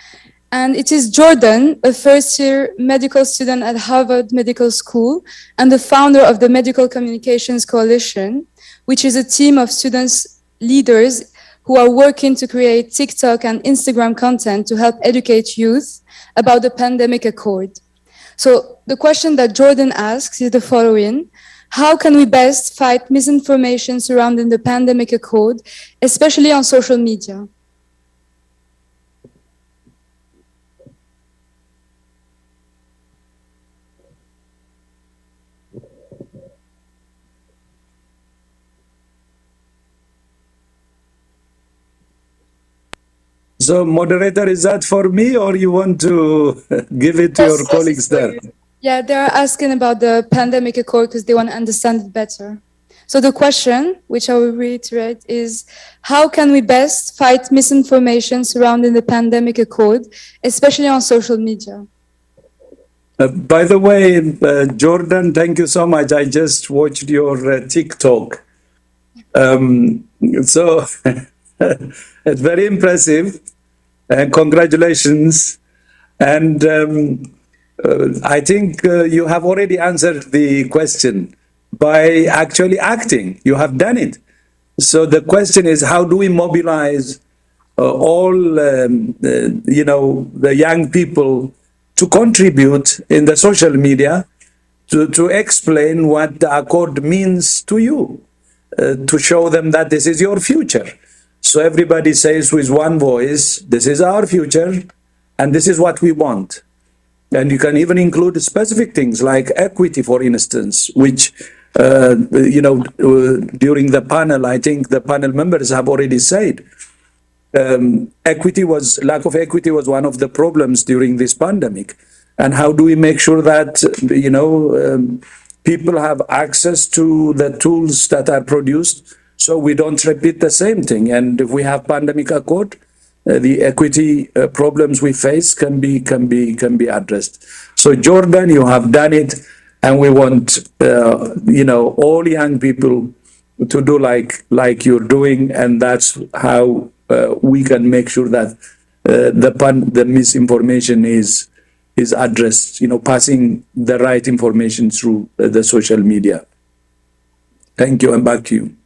And it is Jordan, a first year medical student at Harvard Medical School and the founder of the Medical Communications Coalition, which is a team of students leaders who are working to create TikTok and Instagram content to help educate youth about the pandemic accord. So the question that Jordan asks is the following. How can we best fight misinformation surrounding the pandemic accord, especially on social media? So, moderator, is that for me or you want to give it to yes, your colleagues there? Yeah, they're asking about the pandemic accord because they want to understand it better. So the question, which I will reiterate, is how can we best fight misinformation surrounding the pandemic accord, especially on social media? Uh, by the way, uh, Jordan, thank you so much. I just watched your uh, TikTok. Um, so it's very impressive. And congratulations. And um, uh, I think uh, you have already answered the question by actually acting. You have done it. So the question is, how do we mobilize uh, all, um, uh, you know, the young people to contribute in the social media to, to explain what the accord means to you, uh, to show them that this is your future. So everybody says with one voice, this is our future and this is what we want. And you can even include specific things like equity, for instance, which, uh, you know, uh, during the panel, I think the panel members have already said um, equity was lack of equity was one of the problems during this pandemic. And how do we make sure that you know um, people have access to the tools that are produced so we don't repeat the same thing? And if we have pandemic accord, uh, the equity uh, problems we face can be can be can be addressed. So Jordan, you have done it, and we want uh, you know all young people to do like like you're doing, and that's how uh, we can make sure that uh, the pan- the misinformation is is addressed. You know, passing the right information through uh, the social media. Thank you, and back to you.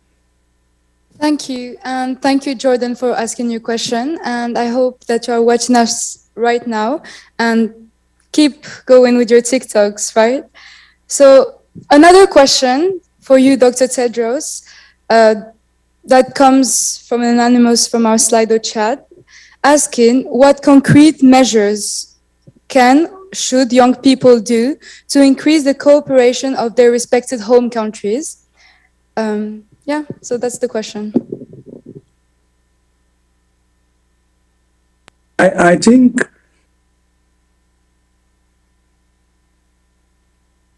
Thank you. And thank you, Jordan, for asking your question. And I hope that you are watching us right now and keep going with your TikToks, right? So, another question for you, Dr. Tedros, uh, that comes from an anonymous from our Slido chat, asking what concrete measures can should young people do to increase the cooperation of their respected home countries? Um, yeah, so that's the question. I, I think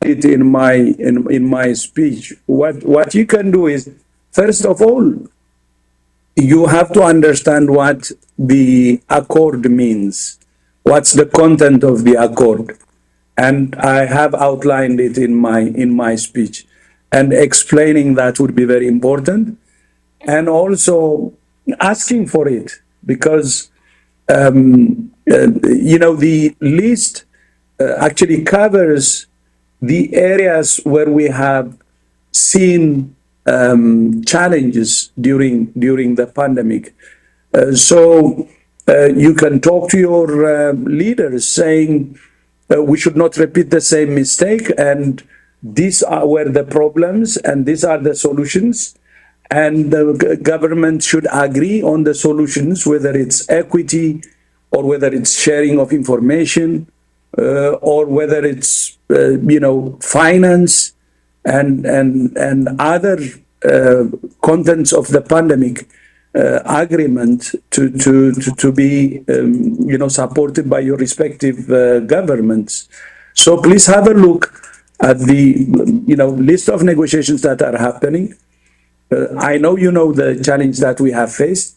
it in my in, in my speech. What what you can do is first of all, you have to understand what the accord means. What's the content of the accord? And I have outlined it in my in my speech. And explaining that would be very important. And also asking for it because um, uh, you know the list uh, actually covers the areas where we have seen um, challenges during during the pandemic. Uh, so uh, you can talk to your uh, leaders saying uh, we should not repeat the same mistake, and these are where the problems, and these are the solutions. And the government should agree on the solutions, whether it's equity or whether it's sharing of information uh, or whether it's uh, you know finance and and and other uh, contents of the pandemic uh, agreement to to to, to be um, you know supported by your respective uh, governments. So please have a look at the you know list of negotiations that are happening. Uh, I know you know the challenge that we have faced,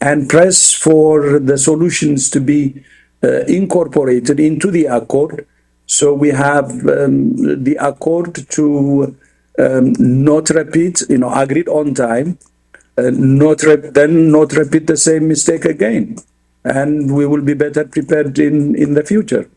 and press for the solutions to be uh, incorporated into the accord. So we have um, the accord to um, not repeat, you know, agreed on time, uh, not then not repeat the same mistake again, and we will be better prepared in in the future.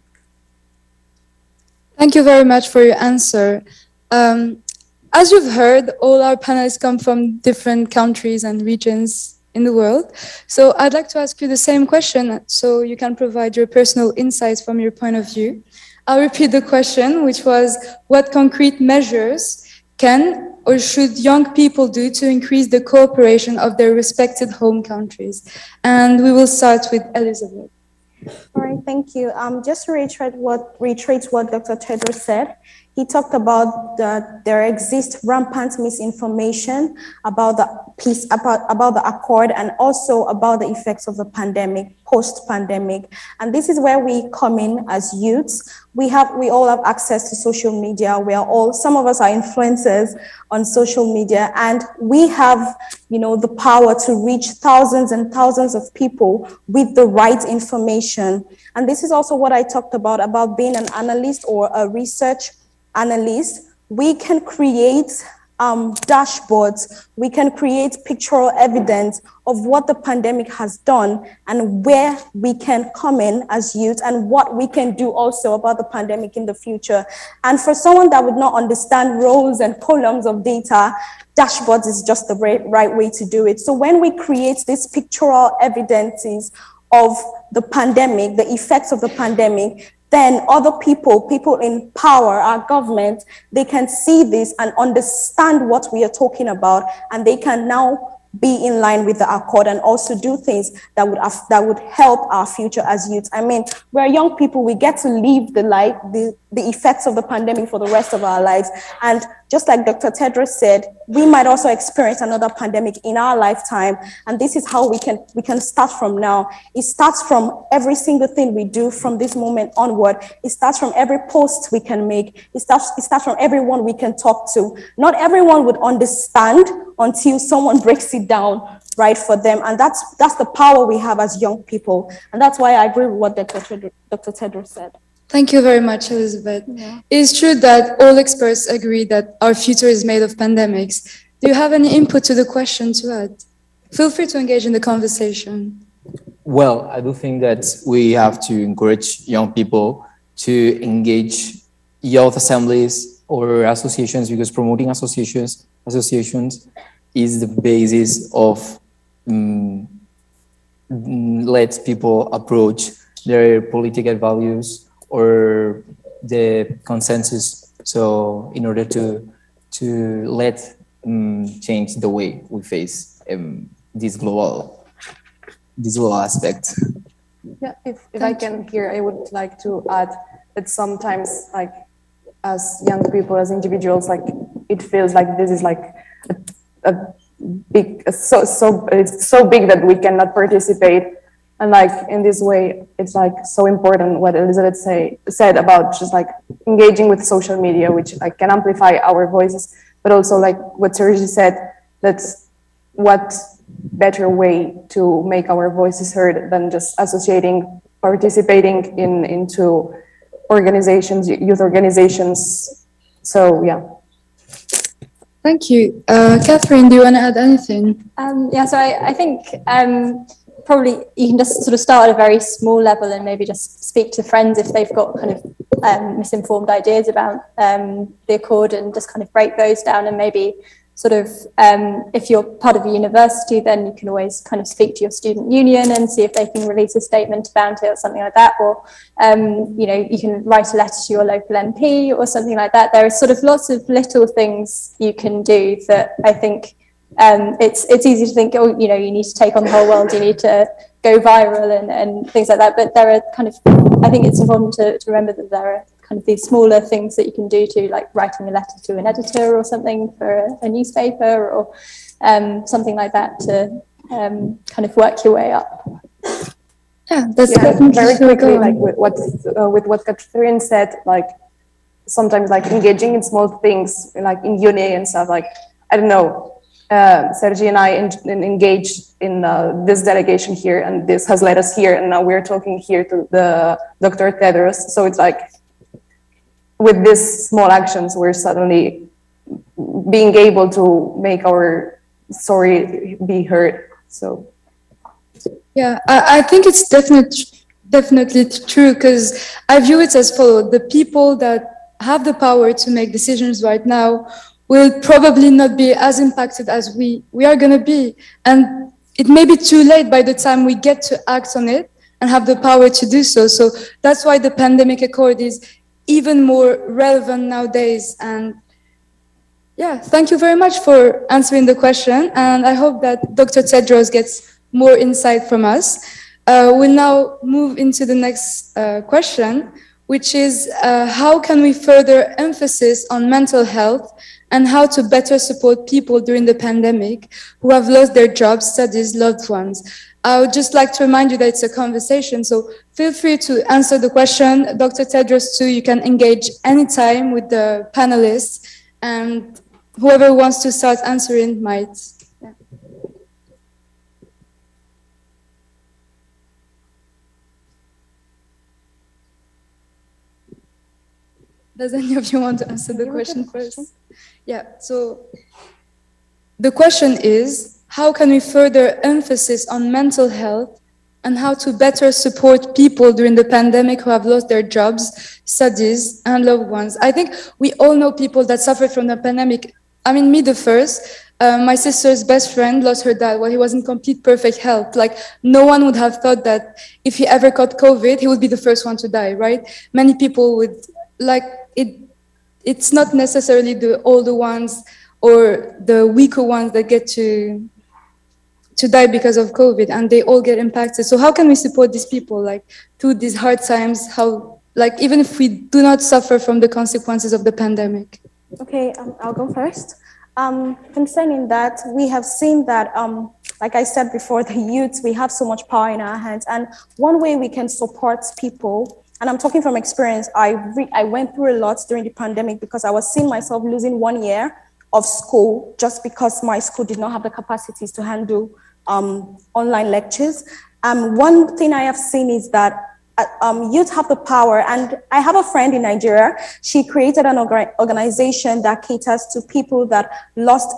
Thank you very much for your answer. Um, as you've heard, all our panelists come from different countries and regions in the world. So I'd like to ask you the same question so you can provide your personal insights from your point of view. I'll repeat the question, which was what concrete measures can or should young people do to increase the cooperation of their respected home countries? And we will start with Elizabeth. All right, thank you. Um, just to reiterate what reiterate what Dr. Tedros said, He talked about that there exists rampant misinformation about the peace, about, about the accord, and also about the effects of the pandemic, post-pandemic. And this is where we come in as youths. We have, we all have access to social media. We are all, some of us are influencers on social media, and we have, you know, the power to reach thousands and thousands of people with the right information. And this is also what I talked about, about being an analyst or a research analyst, we can create um, dashboards, we can create pictorial evidence of what the pandemic has done and where we can come in as youth and what we can do also about the pandemic in the future. And for someone that would not understand rows and columns of data, dashboards is just the right, right way to do it. So when we create these pictorial evidences of the pandemic, the effects of the pandemic, then other people, people in power, our government, they can see this and understand what we are talking about, and they can now be in line with the accord and also do things that would that would help our future as youth. I mean, we're young people, we get to live the life, the, the effects of the pandemic for the rest of our lives. And just like Dr. Tedros said, we might also experience another pandemic in our lifetime. And this is how we can we can start from now. It starts from every single thing we do from this moment onward. It starts from every post we can make. It starts, it starts from everyone we can talk to. Not everyone would understand until someone breaks it down right for them. And that's that's the power we have as young people. And that's why I agree with what Dr. Tedros, Dr. Tedros said. Thank you very much, Elizabeth. It's true that all experts agree that our future is made of pandemics. Do you have any input to the question to add? Feel free to engage in the conversation. Well, I do think that we have to encourage young people to engage youth assemblies or associations because promoting associations associations is the basis of um, let people approach their political values or the consensus. So in order to to let um, change the way we face um, this global this global aspect. Yeah, if, if I can here, I would like to add that sometimes, like, as young people, as individuals, like, it feels like this is like a, a big, so so it's so big that we cannot participate, and like in this way, it's like so important what Elizabeth say said about just like engaging with social media, which like can amplify our voices, but also like what Sergi said, that's what better way to make our voices heard than just associating, participating in into organizations, youth organizations. So yeah. Thank you. Uh, Catherine, do you want to add anything? Um, yeah, so I, I think um, probably you can just sort of start at a very small level and maybe just speak to friends if they've got kind of um, misinformed ideas about um, the Accord and just kind of break those down and maybe sort of um, if you're part of a university then you can always kind of speak to your student union and see if they can release a statement about it or something like that. Or um, you know you can write a letter to your local MP or something like that. There are sort of lots of little things you can do that I think um, it's it's easy to think oh you know you need to take on the whole world you need to go viral and, and things like that but there are kind of I think it's important to, to remember that there are kind of these smaller things that you can do to like writing a letter to an editor or something for a, a newspaper or um, something like that to um, kind of work your way up. Yeah, that's yeah, definitely very quickly, like with what uh, with what Catherine said, like sometimes like engaging in small things, like in uni and stuff. Like I don't know, uh, Sergi and I en- en- engaged in uh, this delegation here, and this has led us here, and now we're talking here to the Dr. Tedros. So it's like with these small actions, we're suddenly being able to make our story be heard. So Yeah, I, I think it's definitely definitely true because I view it as follow: the people that have the power to make decisions right now will probably not be as impacted as we we are going to be, and it may be too late by the time we get to act on it and have the power to do so. So that's why the pandemic accord is even more relevant nowadays and yeah, thank you very much for answering the question. And I hope that Dr. Tedros gets more insight from us. Uh, we'll now move into the next uh, question, which is uh, how can we further emphasis on mental health and how to better support people during the pandemic who have lost their jobs, studies, loved ones. I would just like to remind you that it's a conversation, so feel free to answer the question. Dr. Tedros, too, you can engage anytime with the panelists, and whoever wants to start answering might. Yeah. Does any of you want to answer the question first? Yeah, so the question is, how can we further emphasis on mental health and how to better support people during the pandemic who have lost their jobs, studies, and loved ones? I think we all know people that suffered from the pandemic. I mean, me the first. Uh, my sister's best friend lost her dad while he was in complete perfect health. Like, no one would have thought that if he ever caught COVID, he would be the first one to die, right? Many people would, like, it. It's not necessarily the older ones or the weaker ones that get to to die because of COVID, and they all get impacted. So how can we support these people, like through these hard times? How, like, even if we do not suffer from the consequences of the pandemic? Okay, um, I'll go first. Um, concerning that, we have seen that, um, like I said before, the youth, we have so much power in our hands. And one way we can support people, and I'm talking from experience, I, re- I went through a lot during the pandemic because I was seeing myself losing one year of school just because my school did not have the capacities to handle um, online lectures. Um, one thing I have seen is that uh, um, youth have the power. And I have a friend in Nigeria. She created an orga- organization that caters to people that lost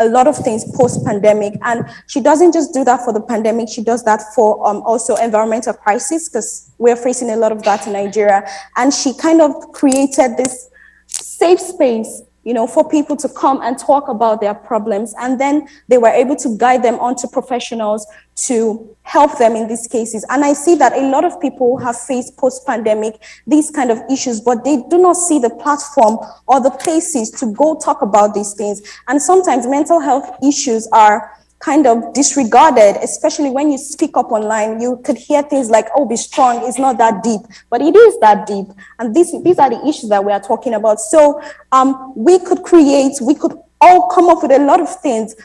a lot of things post pandemic. And she doesn't just do that for the pandemic, she does that for um, also environmental crisis, because we're facing a lot of that in Nigeria. And she kind of created this safe space you know, for people to come and talk about their problems. And then they were able to guide them onto professionals to help them in these cases. And I see that a lot of people have faced post pandemic these kind of issues, but they do not see the platform or the places to go talk about these things. And sometimes mental health issues are kind of disregarded, especially when you speak up online. You could hear things like, oh, be strong, it's not that deep, but it is that deep. And this, these are the issues that we are talking about. So um, we could create, we could all come up with a lot of things,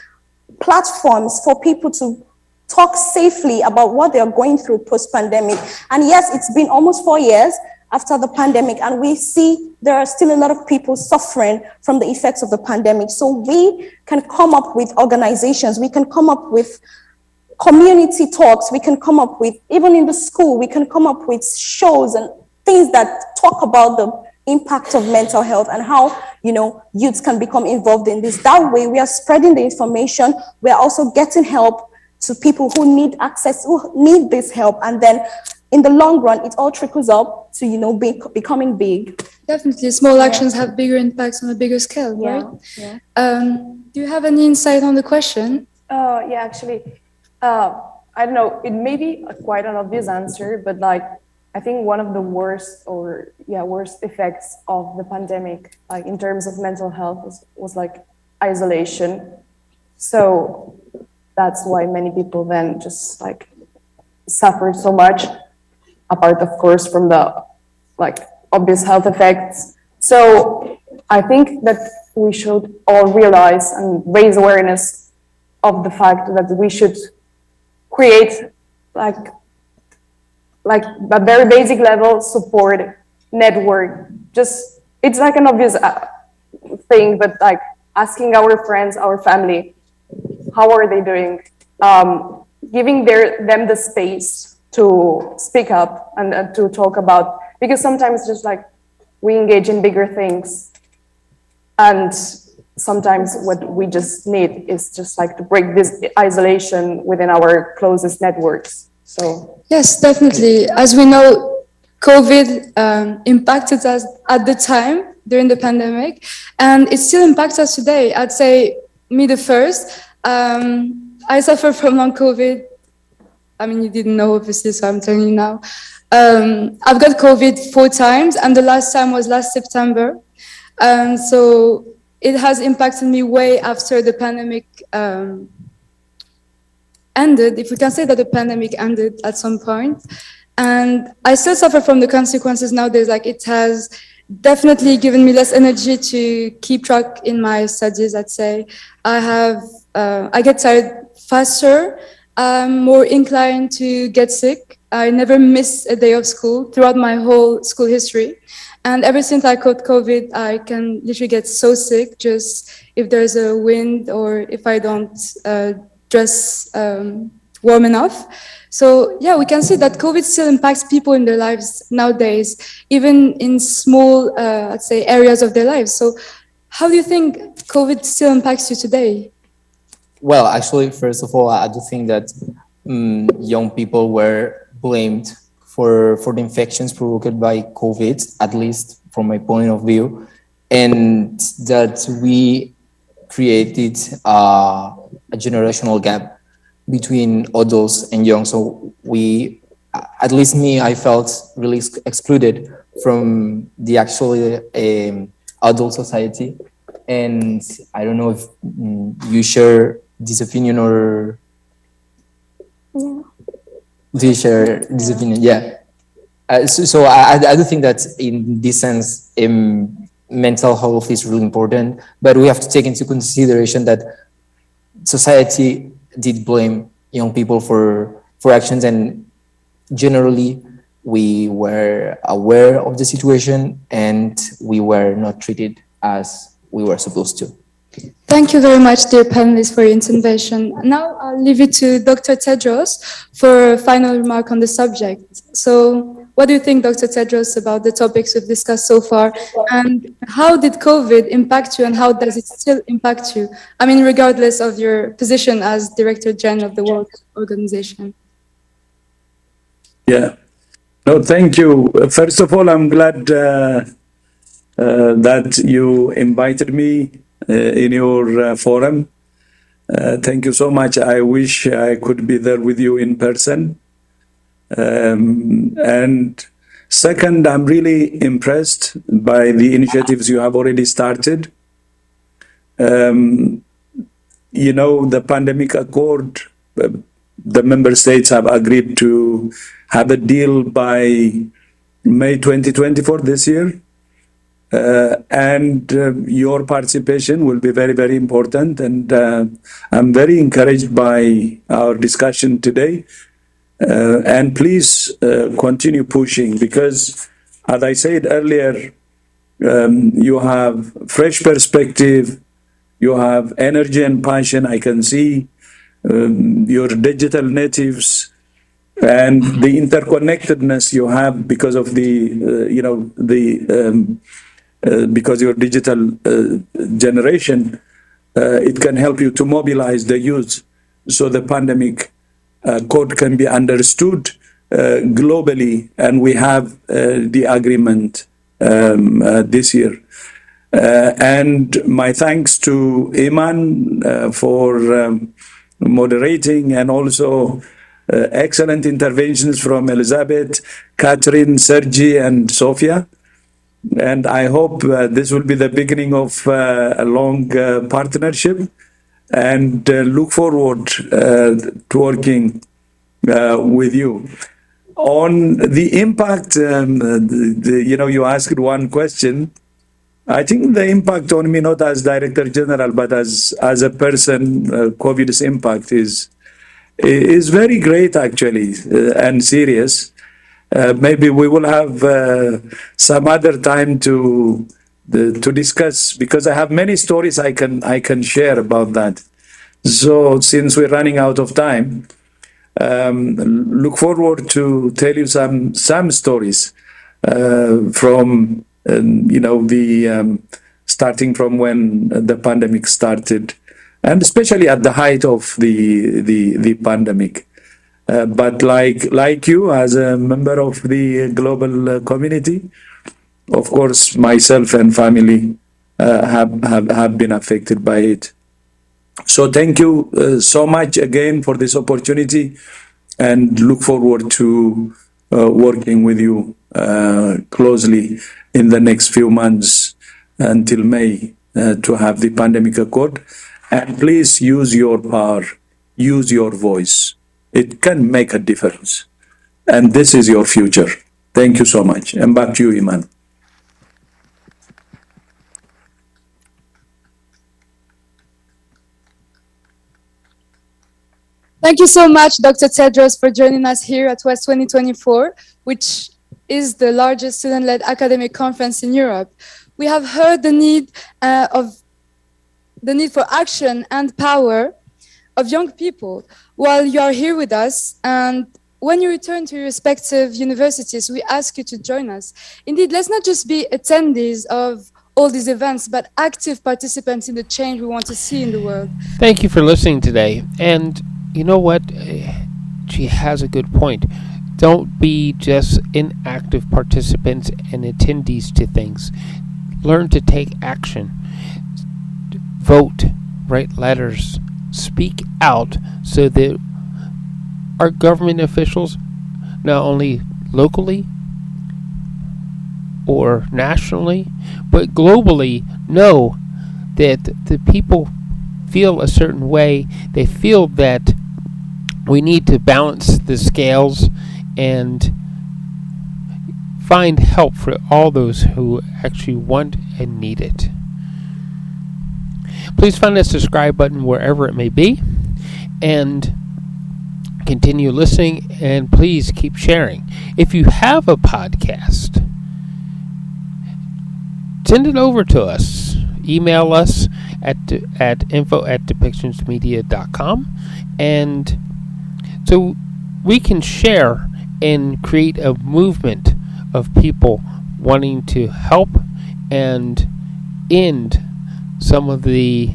platforms for people to talk safely about what they are going through post pandemic. And yes, it's been almost four years after the pandemic, and we see there are still a lot of people suffering from the effects of the pandemic. So we can come up with organizations, we can come up with community talks, we can come up with, even in the school, we can come up with shows and things that talk about the impact of mental health and how you know youths can become involved in this that way we are spreading the information we are also getting help to people who need access who need this help and then in the long run, it all trickles up to you know be, becoming big. Definitely, small actions yeah. have bigger impacts on a bigger scale, right? Yeah. Um, do you have any insight on the question? Uh, yeah, actually, uh, I don't know. It may be a, quite an obvious answer, but like I think one of the worst or yeah worst effects of the pandemic, like in terms of mental health, was, was like isolation. So that's why many people then just like suffer so much apart of course from the like obvious health effects. So I think that we should all realize and raise awareness of the fact that we should create like like a very basic level support network. Just it's like an obvious uh, thing, but like asking our friends, our family, how are they doing? Um, giving their them the space to speak up and uh, to talk about because sometimes just like we engage in bigger things. And sometimes what we just need is just like to break this isolation within our closest networks. So. Yes definitely. As we know covid um, impacted us at the time during the pandemic and it still impacts us today. I'd say me the first. Um, i suffer from long covid I mean, you didn't know obviously, so I'm telling you now. Um, I've got COVID four times, and the last time was last September. Um, so it has impacted me way after the pandemic um, ended, if we can say that the pandemic ended at some point. And I still suffer from the consequences nowadays. Like it has definitely given me less energy to keep track in my studies, I'd say. I have, uh, I get tired faster. I'm more inclined to get sick. I never miss a day of school throughout my whole school history. And ever since I caught COVID, I can literally get so sick just if there's a wind or if I don't uh, dress um, warm enough. So yeah, we can see that COVID still impacts people in their lives nowadays, even in small, uh, let's say, areas of their lives. So how do you think COVID still impacts you today? Well, actually, first of all, I do think that um, young people were blamed for for the infections provoked by COVID, at least from my point of view, and that we created uh, a generational gap between adults and young. So we, at least me, I felt really excluded from the actual um, adult society. And I don't know if mm, you share this opinion or Yeah. do you share this opinion? Yeah. Uh, so, so I, I do think that in this sense, um, mental health is really important, but we have to take into consideration that society did blame young people for for actions, and generally we were aware of the situation and we were not treated as we were supposed to. Thank you very much, dear panelists, for your intervention. Now I'll leave it to Dr. Tedros for a final remark on the subject. So, what do you think, Dr. Tedros, about the topics we've discussed so far? And how did COVID impact you, and how does it still impact you? I mean, regardless of your position as Director General of the World Organization. Yeah. No, thank you. First of all, I'm glad uh, uh, that you invited me in your uh, forum. Uh, thank you so much. I wish I could be there with you in person. Um, and second, I'm really impressed by the initiatives you have already started. Um, you know, the pandemic accord, uh, the member states have agreed to have a deal by May 2024 this year. Uh, and uh, your participation will be very, very important. And uh, I'm very encouraged by our discussion today. Uh, and please continue pushing because, as I said earlier, um, you have fresh perspective, you have energy and passion. I can see um, your digital natives and the interconnectedness you have because of the, you know, the, uh, uh, because your digital uh, generation, uh, it can help you to mobilize the youth so the pandemic uh, code can be understood uh, globally, and we have uh, the agreement um, this year. and my thanks to Iman for um, moderating and also excellent interventions from Elizabeth, Catherine, Sergi, and Sofia and I hope uh, this will be the beginning of uh, a long uh, partnership and look forward to working with you. On the impact, um, the, the, you know, you asked one question. I think the impact on me, not as Director General, but as as a person, uh, COVID's impact is is very great actually uh, and serious. Uh, maybe we will have uh, some other time to the, to discuss because I have many stories I can I can share about that. So since we're running out of time, um, look forward to tell you some some stories uh, from um, you know the um, starting from when the pandemic started, and especially at the height of the the the pandemic. Uh, but like like you, as a member of the global uh, community, of course, myself and family uh, have, have have been affected by it. So thank you uh, so much again for this opportunity, and look forward to uh, working with you closely in the next few months until May to have the pandemic accord. And please use your power, use your voice it can make a difference. and this is your future. Thank you so much. And back to you, Iman. Thank you so much, Dr. Tedros, for joining us here at WES 2024, which is the largest student-led academic conference in Europe. We have heard the need uh, of the need for action and power of young people while you are here with us. And when you return to your respective universities, we ask you to join us. Indeed, let's not just be attendees of all these events, but active participants in the change we want to see in the world. Thank you for listening today. And you know what? She has a good point. Don't be just inactive participants and attendees to things. Learn to take action. Vote, write letters, speak out so that our government officials, not only locally or nationally, but globally, know that the people feel a certain way. They feel that we need to balance the scales and find help for all those who actually want and need it. Please find that subscribe button wherever it may be and continue listening and please keep sharing. If you have a podcast, send it over to us. Email us at at info at depictionsmedia.com and so we can share and create a movement of people wanting to help and end some of the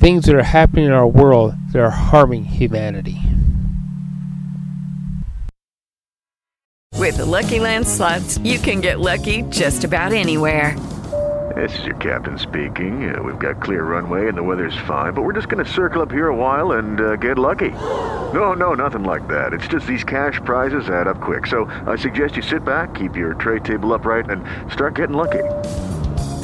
things that are happening in our world that are harming humanity. With the Lucky Land slots, you can get lucky just about anywhere. This is your captain speaking. Uh, we've got clear runway and the weather's fine, but we're just going to circle up here a while and uh, get lucky. No, no, nothing like that. It's just these cash prizes add up quick. So I suggest you sit back, keep your tray table upright, and start getting lucky.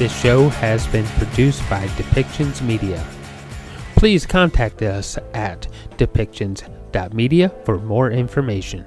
This show has been produced by Depictions Media. Please contact us at depictions.media for more information.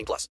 18 plus.